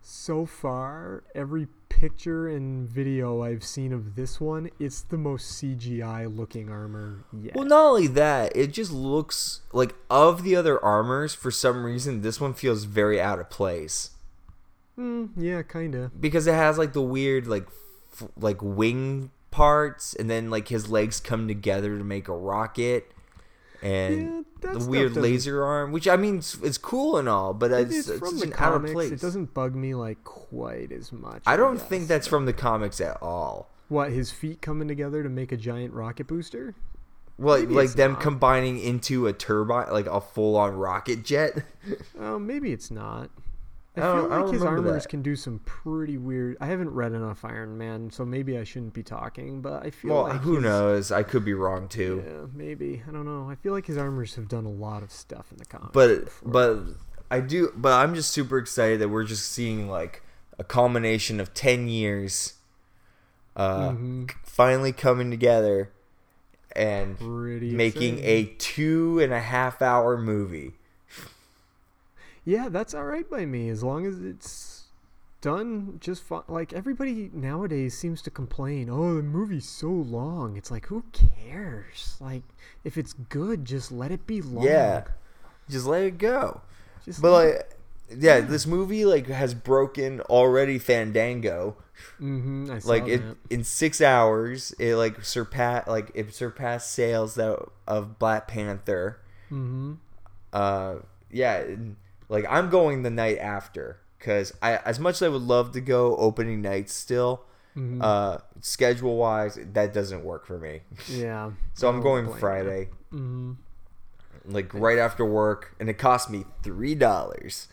so far every picture and video i've seen of this one it's the most cgi looking armor yet. Well, not only that, it just looks like of the other armors. For some reason, this one feels very out of place. Mm, yeah kinda. Because it has like the weird like f- like wing parts, and then like his legs come together to make a rocket, and that the weird doesn't- arm, which I mean it's, it's cool and all, but It it's, it's from the an out of comics place. it doesn't bug me like quite as much I don't guess. think that's from the comics at all. what his feet coming together to make a giant rocket booster Well, Maybe like them not. combining into a turbine, like a full-on rocket jet. Oh, maybe it's not. I, I feel like don't his armors that. can do some pretty weird. I haven't read enough Iron Man, so maybe I shouldn't be talking. But I feel well, like who his- knows? I could be wrong too. Yeah, maybe I don't know. I feel like his armors have done a lot of stuff in the comics. but before. but I do but I'm just super excited that we're just seeing like a culmination of 10 years uh Mhm. finally coming together and Pretty making exciting. a two and a half hour movie yeah, that's all right by me as long as it's done just fine. Like everybody nowadays seems to complain, "Oh, the movie's so long." It's like, who cares? Like, if it's good, just let it be long. yeah just let it go Just but like yeah, this movie like has broken already Fandango. Mm-hmm. Like it that. in six hours, it like surpassed like it surpassed sales that of Black Panther. Mhm. Uh, yeah, and, like I'm going the night after because I as much as I would love to go opening night still. Mhm. Uh, schedule wise, that doesn't work for me. Yeah, so I'm going. Friday. Mhm. Like right after work, and it cost me three dollars.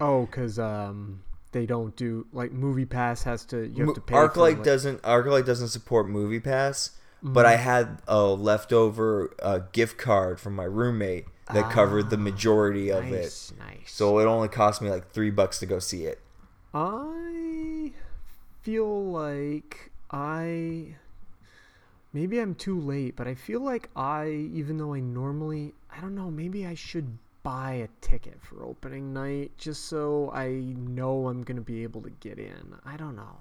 Oh, because um, they don't do like Movie Pass has to you have to pay. for, ArcLight like- doesn't ArcLight doesn't support Movie Pass, but I Mhm. had a leftover uh, gift card from my roommate that covered the majority of Ah, nice, it. nice. So it only cost me like three bucks to go see it. I feel like I maybe I'm too late, but I feel like I even though I normally I don't know, maybe I should buy a ticket for opening night just so I know I'm gonna be able to get in. I don't know.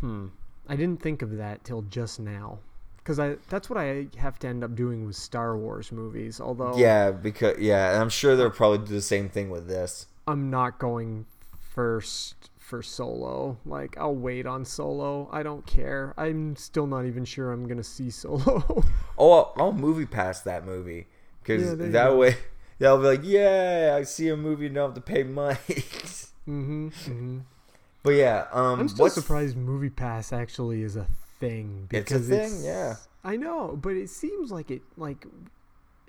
Hmm. I didn't think of that till just now. Because I that's what I have to end up doing with Star Wars movies. Although Yeah, because yeah, and I'm sure they'll probably do the same thing with this. I'm not going first for Solo. Like I'll wait on Solo. I don't care. I'm still not even sure I'm gonna see Solo. Oh, I'll, I'll movie pass that movie because Yeah, that go. way they'll be like, yeah, I see a movie and don't have to pay money. mm-hmm, mm-hmm. But yeah, um, I'm still surprised Movie Pass actually is a thing. It's a Because thing, yeah. I know, but it seems like it like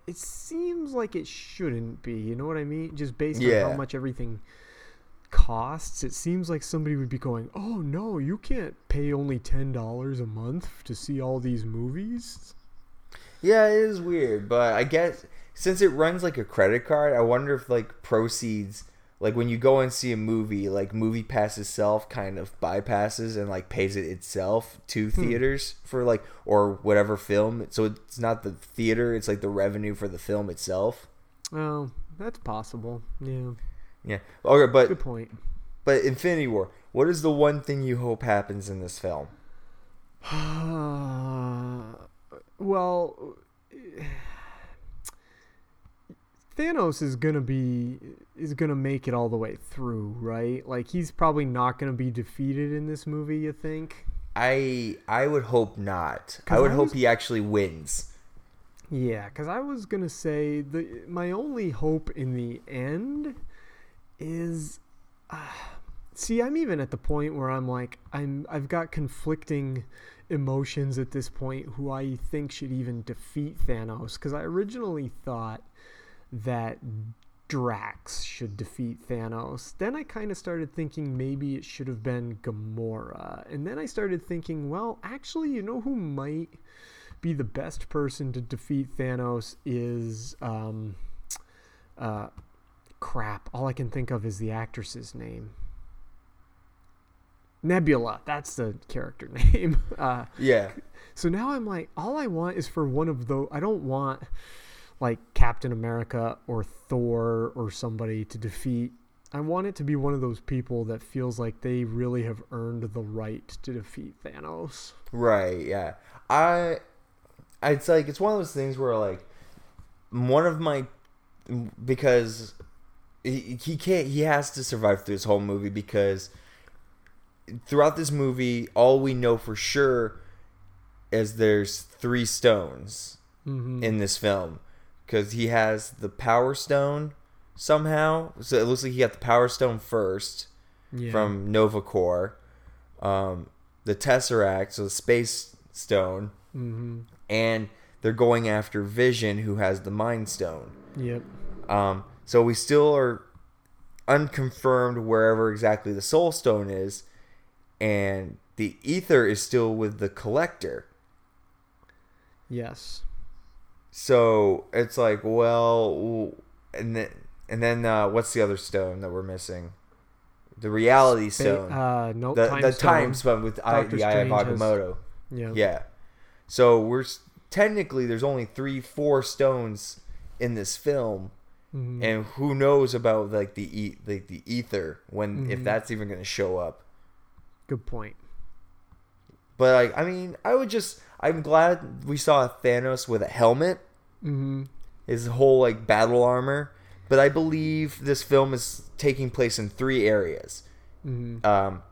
it seems like it shouldn't be. You know what I mean? Just based on how much everything costs, it seems like somebody would be going, "Oh no, you can't pay only ten dollars a month to see all these movies." Yeah, it is weird, but I guess since it runs like a credit card, I wonder if like proceeds, like when you go and see a movie, like Movie Pass itself kind of bypasses and like pays it itself to Hmm. theaters for like or whatever film. So it's not the theater; it's like the revenue for the film itself. Oh, that's possible. Yeah. Yeah. Okay, but Good point. But Infinity War, what is the one thing you hope happens in this film? well, Thanos is gonna be is gonna make it all the way through, right? Like he's probably not gonna be defeated in this movie. You think? I I would hope not. I would I hope he actually wins. Yeah, because I was gonna say the my only hope in the end is, uh, see, I'm even at the point where I'm like I'm I've got conflicting emotions at this point. Who I think should even defeat Thanos? Because I originally thought that Drax should defeat Thanos. Then I kind of started thinking maybe it should have been Gamora, and then I started thinking, well, actually, you know who might be the best person to defeat Thanos is um uh crap. All I can think of is the actress's name. Nebula. That's the character name. Uh Yeah. So now I'm like all I want is for one of those I don't want like Captain America or Thor or somebody to defeat I want it to be one of those people that feels like they really have earned the right to defeat Thanos. Right, yeah. I it's like it's one of those things where like one of my because he, he can't he has to survive through this whole movie because throughout this movie all we know for sure is there's three stones Mhm. in this film because he has the power stone somehow so it looks like he got the power stone first Yeah. from Nova Corps um, the Tesseract so the space stone Mhm. and they're going after Vision, who has the Mind Stone. Yep. Um, so we still are unconfirmed wherever exactly the Soul Stone is, and the Ether is still with the Collector. Yes. So it's like, well, and then and then uh, what's the other stone that we're missing? The Reality Spa- Stone. uh, no, the Time the Stone. Time Stone with I, the Eye of has- Agamotto. Yeah. Yeah. So we're technically there's only three, four stones in this film, Mhm. and who knows about like the e- like the ether when if Mhm. that's even going to show up. Good point. But like, I mean, I would just I'm glad we saw Thanos with a helmet, Mhm. his whole like battle armor. But I believe this film is taking place in three areas. Mhm. Um,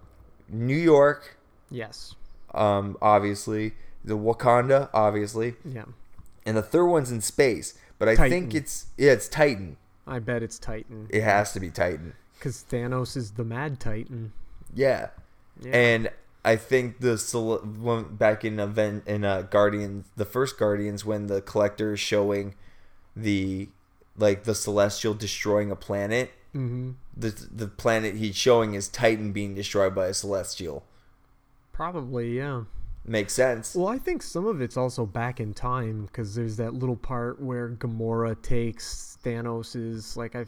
New York, Yes. um, obviously the Wakanda, obviously, Yeah. and the third one's in space. But I think it's yeah, it's Titan. I bet it's Titan. It has to be Titan. Because Thanos is the Mad Titan. Yeah. Yeah. And I think the when back in event in uh, Guardians, the first Guardians, when the Collector is showing the like the Celestial destroying a planet, Mhm. the the planet he's showing is Titan being destroyed by a Celestial. Probably, yeah. Makes sense. Well, I think some of it's also back in time because there's that little part where Gamora takes Thanos's like I,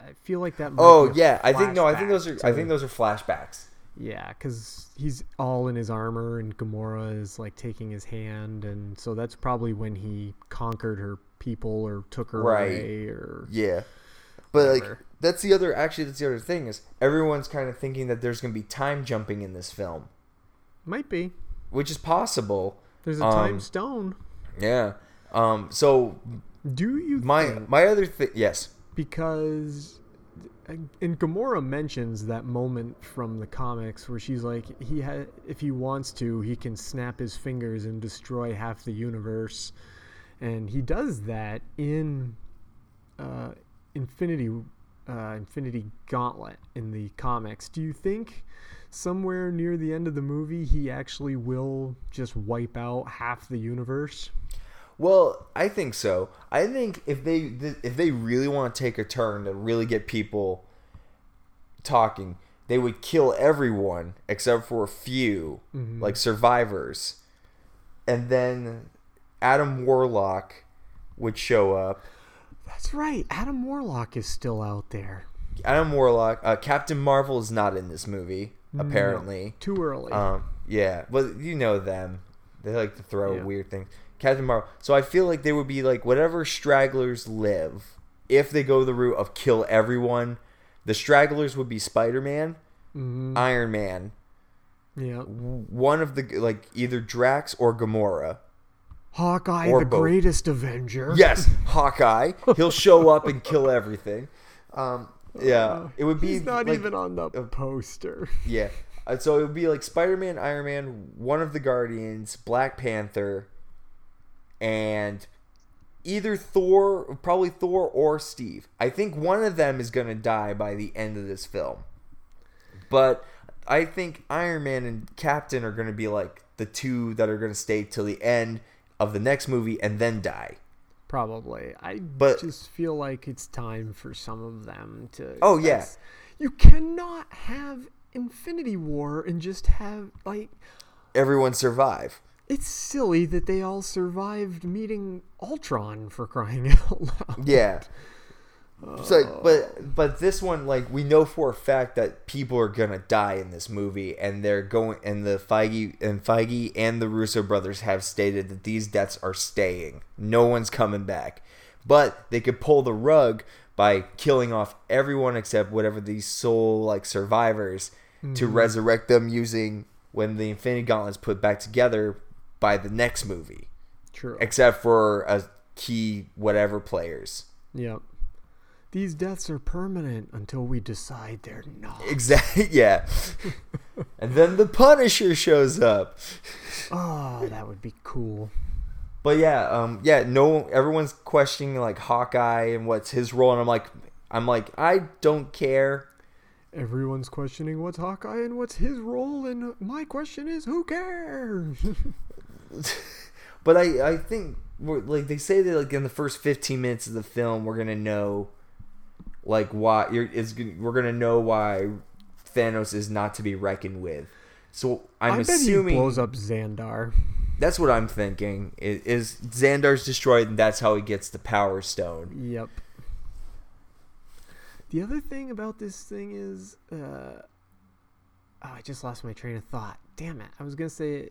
I feel like that. Oh yeah, I think no, I think those are flashback I think those are flashbacks. Yeah, because he's all in his armor and Gamora is like taking his hand, and so that's probably when he conquered her people or took her Right. away or Yeah. But like that's the other actually that's the other thing is everyone's kind of thinking that there's going to be time jumping in this film, might be. which is possible. There's a Um, time stone. Yeah. Um so Do you my think my other thing yes. because and Gamora mentions that moment from the comics where she's like he had if he wants to he can snap his fingers and destroy half the universe. And he does that in uh, Infinity uh, Infinity Gauntlet in the comics. Do you think somewhere near the end of the movie he actually will just wipe out half the universe Well, I think so. I think if they if they really want to take a turn to really get people talking, they would kill everyone except for a few, Mhm. like survivors, and then Adam Warlock would show up. that's right Adam Warlock is still out there Adam Warlock, uh, Captain Marvel is not in this movie No, apparently. too early Um, yeah, but you know them. They like to throw Yeah. weird things. Captain Marvel. So I feel like they would be like whatever stragglers live. If they go the route of kill everyone, the stragglers would be Spider Man, Mhm. Iron Man, yeah one of the like either Drax or Gamora. Hawkeye, Or the both. greatest Avenger. Yes, Hawkeye. He'll show up and kill everything. Um, yeah, it would be He's not like- even on the poster. Yeah. Uh, so it would be like Spider Man, Iron Man, one of the Guardians, Black Panther, and either Thor, probably Thor or Steve. I think one of them is going to die by the end of this film. But I think Iron Man and Captain are going to be like the two that are going to stay till the end of the next movie and then die. Probably. I But- just feel like it's time for some of them to. Oh, yeah. You cannot have Infinity War and just have like Everyone survive. It's silly that they all survived meeting Ultron for crying out loud. Yeah. Like, but but this one, like, we know for a fact that people are gonna die in this movie, and they're going, and the Feige and Feige and the Russo brothers have stated that these deaths are staying. No one's coming back, but they could pull the rug by killing off everyone except whatever these soul like survivors to Mhm. resurrect them using when the Infinity Gauntlet's put back together by the next movie. True. Except for a key whatever players. Yep. These deaths are permanent until we decide they're not. Exactly. Yeah. and then the Punisher shows up. Oh, that would be cool. But yeah, um, yeah. No, everyone's questioning like Hawkeye and what's his role, and I'm like, I'm like, I don't care. Everyone's questioning what's Hawkeye and what's his role, and my question is, who cares? But I, I think like they say that like in the first 15 minutes of the film, we're gonna know like why you're is we're gonna know why Thanos is not to be reckoned with. So I'm I bet assuming he blows up Xandar. That's what I'm thinking. Is, is Xandar's destroyed, and that's how he gets the Power Stone. Yep. The other thing about this thing is, uh, oh, I just lost my train of thought. Damn it! I was gonna say,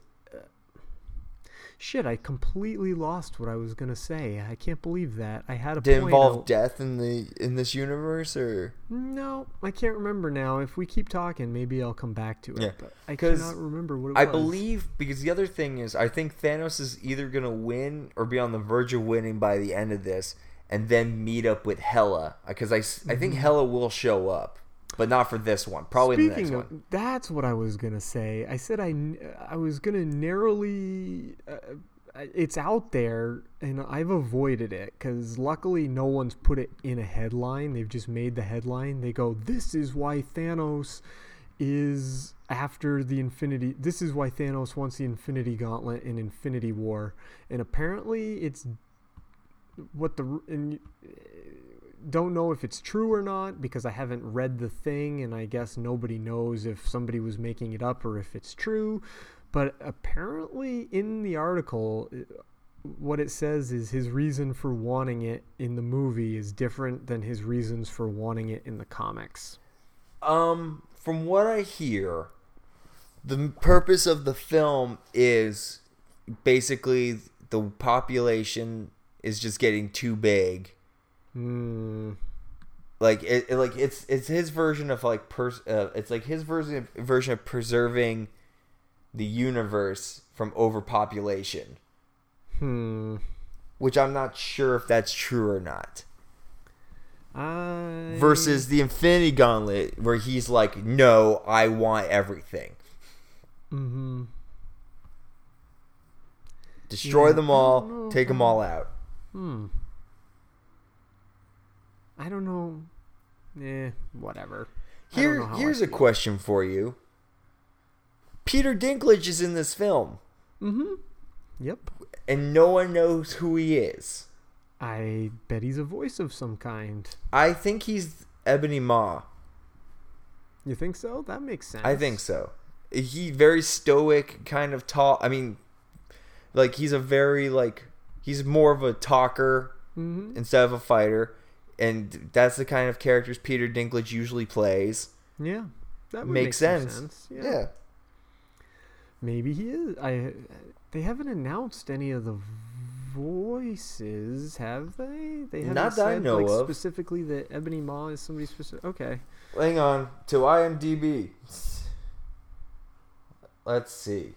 shit, I completely lost what I was gonna say. I can't believe that. I had a Did it involve out- death in the in this universe, or No, I can't remember now. If we keep talking, maybe I'll come back to it. Yeah, but I cannot remember what it was. I was. believe because the other thing is, I think Thanos is either gonna win or be on the verge of winning by the end of this, and then meet up with Hela. Because I think Mhm. Hela will show up, but not for this one. Probably the Speaking next of, one. that's what I was gonna say. I said I I was gonna narrowly. Uh, it's out there, and I've avoided it because luckily no one's put it in a headline. They've just made the headline. They go, "This is why Thanos is after the Infinity. This is why Thanos wants the Infinity Gauntlet in Infinity War." And apparently, it's what the and don't know if it's true or not because I haven't read the thing and I guess nobody knows if somebody was making it up or if it's true. But apparently, in the article, uh, what it says is his reason for wanting it in the movie is different than his reasons for wanting it in the comics. Um, from what I hear, the purpose of the film is basically the population is just getting too big. Hmm. Like it, it- like it's it's his version of like pers- uh, it's like his version version of preserving the universe from overpopulation, Hmm. which I'm not sure if that's true or not. I Versus the Infinity Gauntlet, where he's like, "No, I want everything. Mm-hmm. Destroy Yeah, them all. Take them all out." Hmm. I don't know. Eh, whatever. Here, know how I here's a question for you. Peter Dinklage is in this film, Mm-hmm. Yep. and no one knows who he is. I bet he's a voice of some kind. I think he's Ebony Maw. You think so? That makes sense. I think so. He very stoic, kind of tall. I mean, like he's a very like he's more of a talker Mhm. instead of a fighter, and that's the kind of characters Peter Dinklage usually plays. Yeah. That Makes make some sense. Yeah. Yeah. Maybe he is. I. They haven't announced any of the voices, have they? They haven't Not that I know like, of. Specifically, that Ebony Maw is somebody specific. Okay. Hang on to IMDb. Let's see.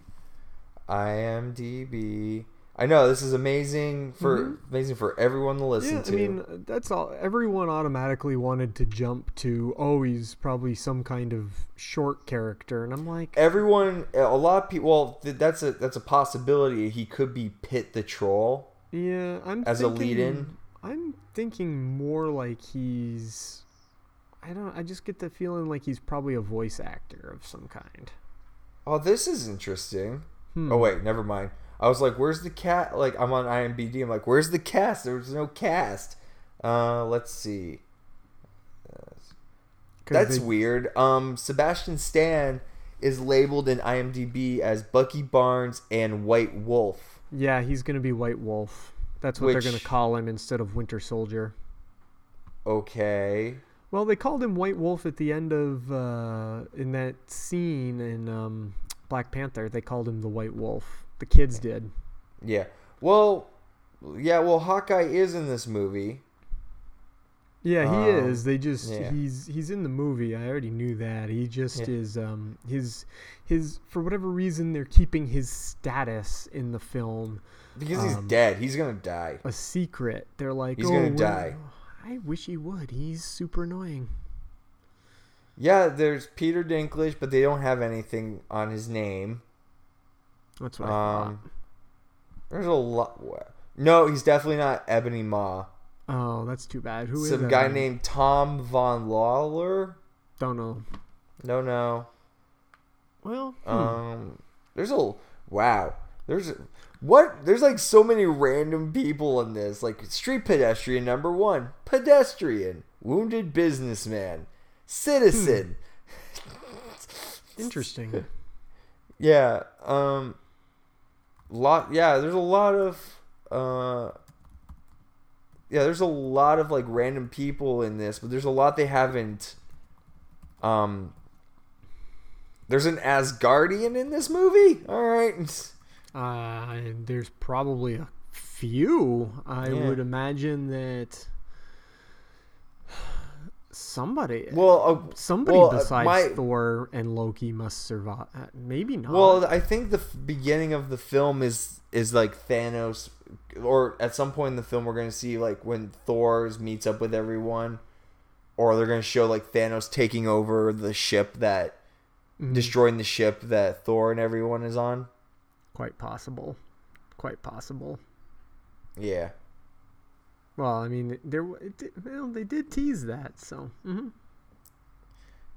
IMDb. I know this is amazing for amazing for everyone to listen Mm-hmm. yeah, to. I mean, that's all. Everyone automatically wanted to jump to, oh, he's probably some kind of short character, and I'm like, everyone, a lot of people. Well, th- that's a that's a possibility. He could be Pit the Troll. yeah, I'm as a thinking- lead-in? I'm thinking more like he's. I don't. I just get the feeling like he's probably a voice actor of some kind. Oh, this is interesting. Hmm. Oh wait, never mind. I was like, "Where's the cat?" Like, I'm on IMDb. I'm like, "Where's the cast?" There's no cast. Uh, let's see. Uh, That's they- weird. Um, Sebastian Stan is labeled in IMDb as Bucky Barnes and White Wolf. Yeah, he's gonna be White Wolf. That's what they're gonna call him instead of Winter Soldier. Okay. Well, they called him White Wolf at the end of uh, in that scene in um, Black Panther. They called him the White Wolf. The kids did. Yeah. Well, yeah. Well, Hawkeye is in this movie. Yeah, he Um, is. They just yeah. he's he's in the movie. I already knew that. He just Yeah. is um his his for whatever reason they're keeping his status in the film Because he's um, dead. He's gonna die. a secret. They're like, He's "Oh, gonna we're- die." I wish he would. He's super annoying. Yeah, there's Peter Dinklage, but they don't have anything on his name. That's what I thought. Um, there's a lot. No, he's definitely not Ebony Maw. Oh, that's too bad. Who is Some guy named Tom Vaughan-Lawlor. Don't know. No, no. Well, hmm. Um, there's a wow. There's a, what? There's like so many random people in this. Like street pedestrian number one, pedestrian, wounded businessman, citizen. interesting. Yeah. Um. Lot. Yeah. There's a lot of. Uh. Yeah. There's a lot of like random people in this, but there's a lot they haven't. Um. There's an Asgardian in this movie. All right. Uh, there's probably a few. I Yeah. would imagine that somebody, Well, uh, somebody well, uh, besides my- Thor and Loki must survive. Uh, maybe not. Well, I think the f- beginning of the film is is like Thanos, or at some point in the film we're gonna see like when Thor's meets up with everyone, or they're gonna show like Thanos taking over the ship that Mhm. destroying the ship that Thor and everyone is on. quite possible. Quite possible. Yeah. Well, I mean, there. Did, well, they did tease that, so. hmm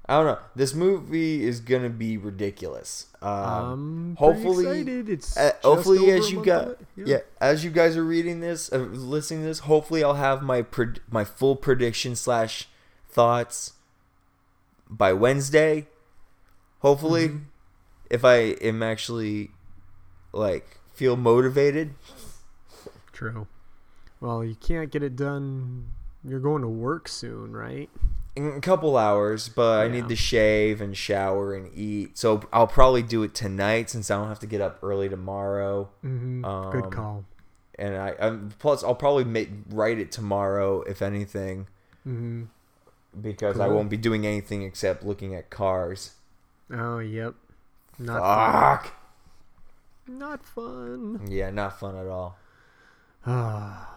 I don't know. This movie is gonna be ridiculous. Um, I'm hopefully, excited. It's uh, hopefully as you got yeah. Yeah. as you guys are reading this, uh, listening to this, hopefully I'll have my pred- my full prediction slash thoughts by Wednesday. Hopefully, Mm-hmm. if I am actually like feel motivated. True. Well, you can't get it done. You're going to work soon, right? in a couple hours, but I need to shave and shower and eat. So I'll probably do it tonight since I don't have to get up early tomorrow. Mhm. Good Um, call. and I um, plus I'll probably make, write it tomorrow if anything, Mhm. because I won't be doing anything except looking at cars. Oh, yep. Not Fuck. fun. Not fun. Yeah, not fun at all. Ah,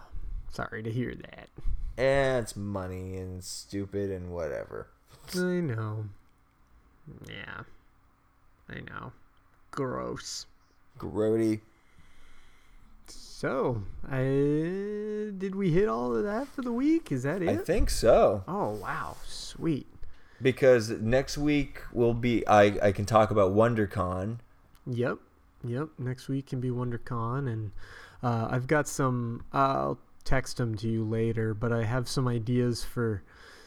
sorry to hear that. And it's money and stupid and whatever. I know. Yeah. I know. Gross. Grody. So, I did we hit all of that for the week? Is that it? I think so. Oh wow, sweet. Because next week will be I I can talk about WonderCon. Yep, yep. Next week can be WonderCon, and uh, I've got some. I'll text them to you later, but I have some ideas for.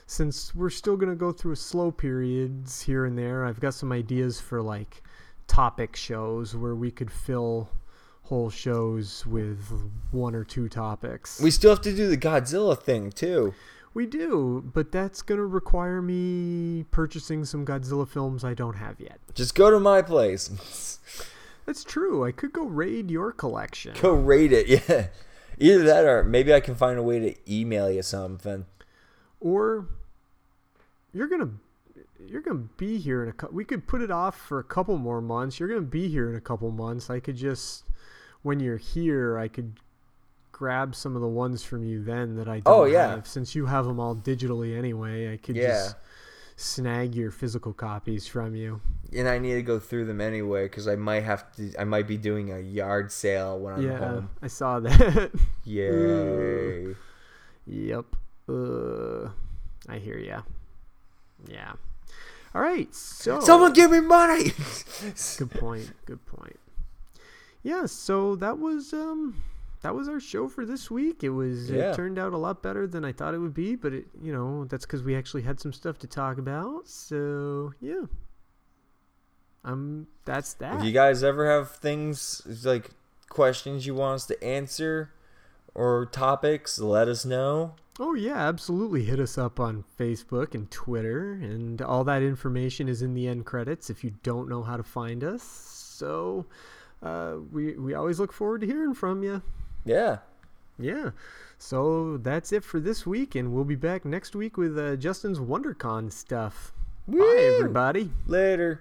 Since we're still gonna go through a slow periods here and there, I've got some ideas for like topic shows where we could fill whole shows with one or two topics. We still have to do the Godzilla thing too. We do, but that's gonna require me purchasing some Godzilla films I don't have yet. Just go to my place. That's true. I could go raid your collection. Go raid it, yeah. Either that or maybe I can find a way to email you something. or you're gonna you're gonna be here in a we could put it off for a couple more months you're gonna be here in a couple months i could just when you're here i could grab some of the ones from you then that i don't Oh, yeah. have since you have them all digitally anyway i could Yeah. just snag your physical copies from you And I need to go through them anyway because I might have to. I might be doing a yard sale when I'm yeah home. i saw that Yay! yep uh, i hear ya yeah all right so Someone give me money. good point good point yeah so that was um that was our show for this week it was Yeah. it turned out a lot better than i thought it would be but it you know that's because we actually had some stuff to talk about so yeah um that's that If you guys ever have things like questions you want us to answer or topics, let us know. Oh yeah, absolutely. Hit us up on Facebook and Twitter, and all that information is in the end credits if you don't know how to find us. So, uh, we we always look forward to hearing from you. Yeah. Yeah. So that's it for this week, and we'll be back next week with uh, Justin's WonderCon stuff. Bye, everybody. Later.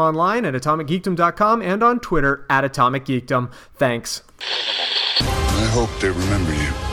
online at atomicgeekdom.com and on Twitter at atomicgeekdom. Thanks. I hope they remember you.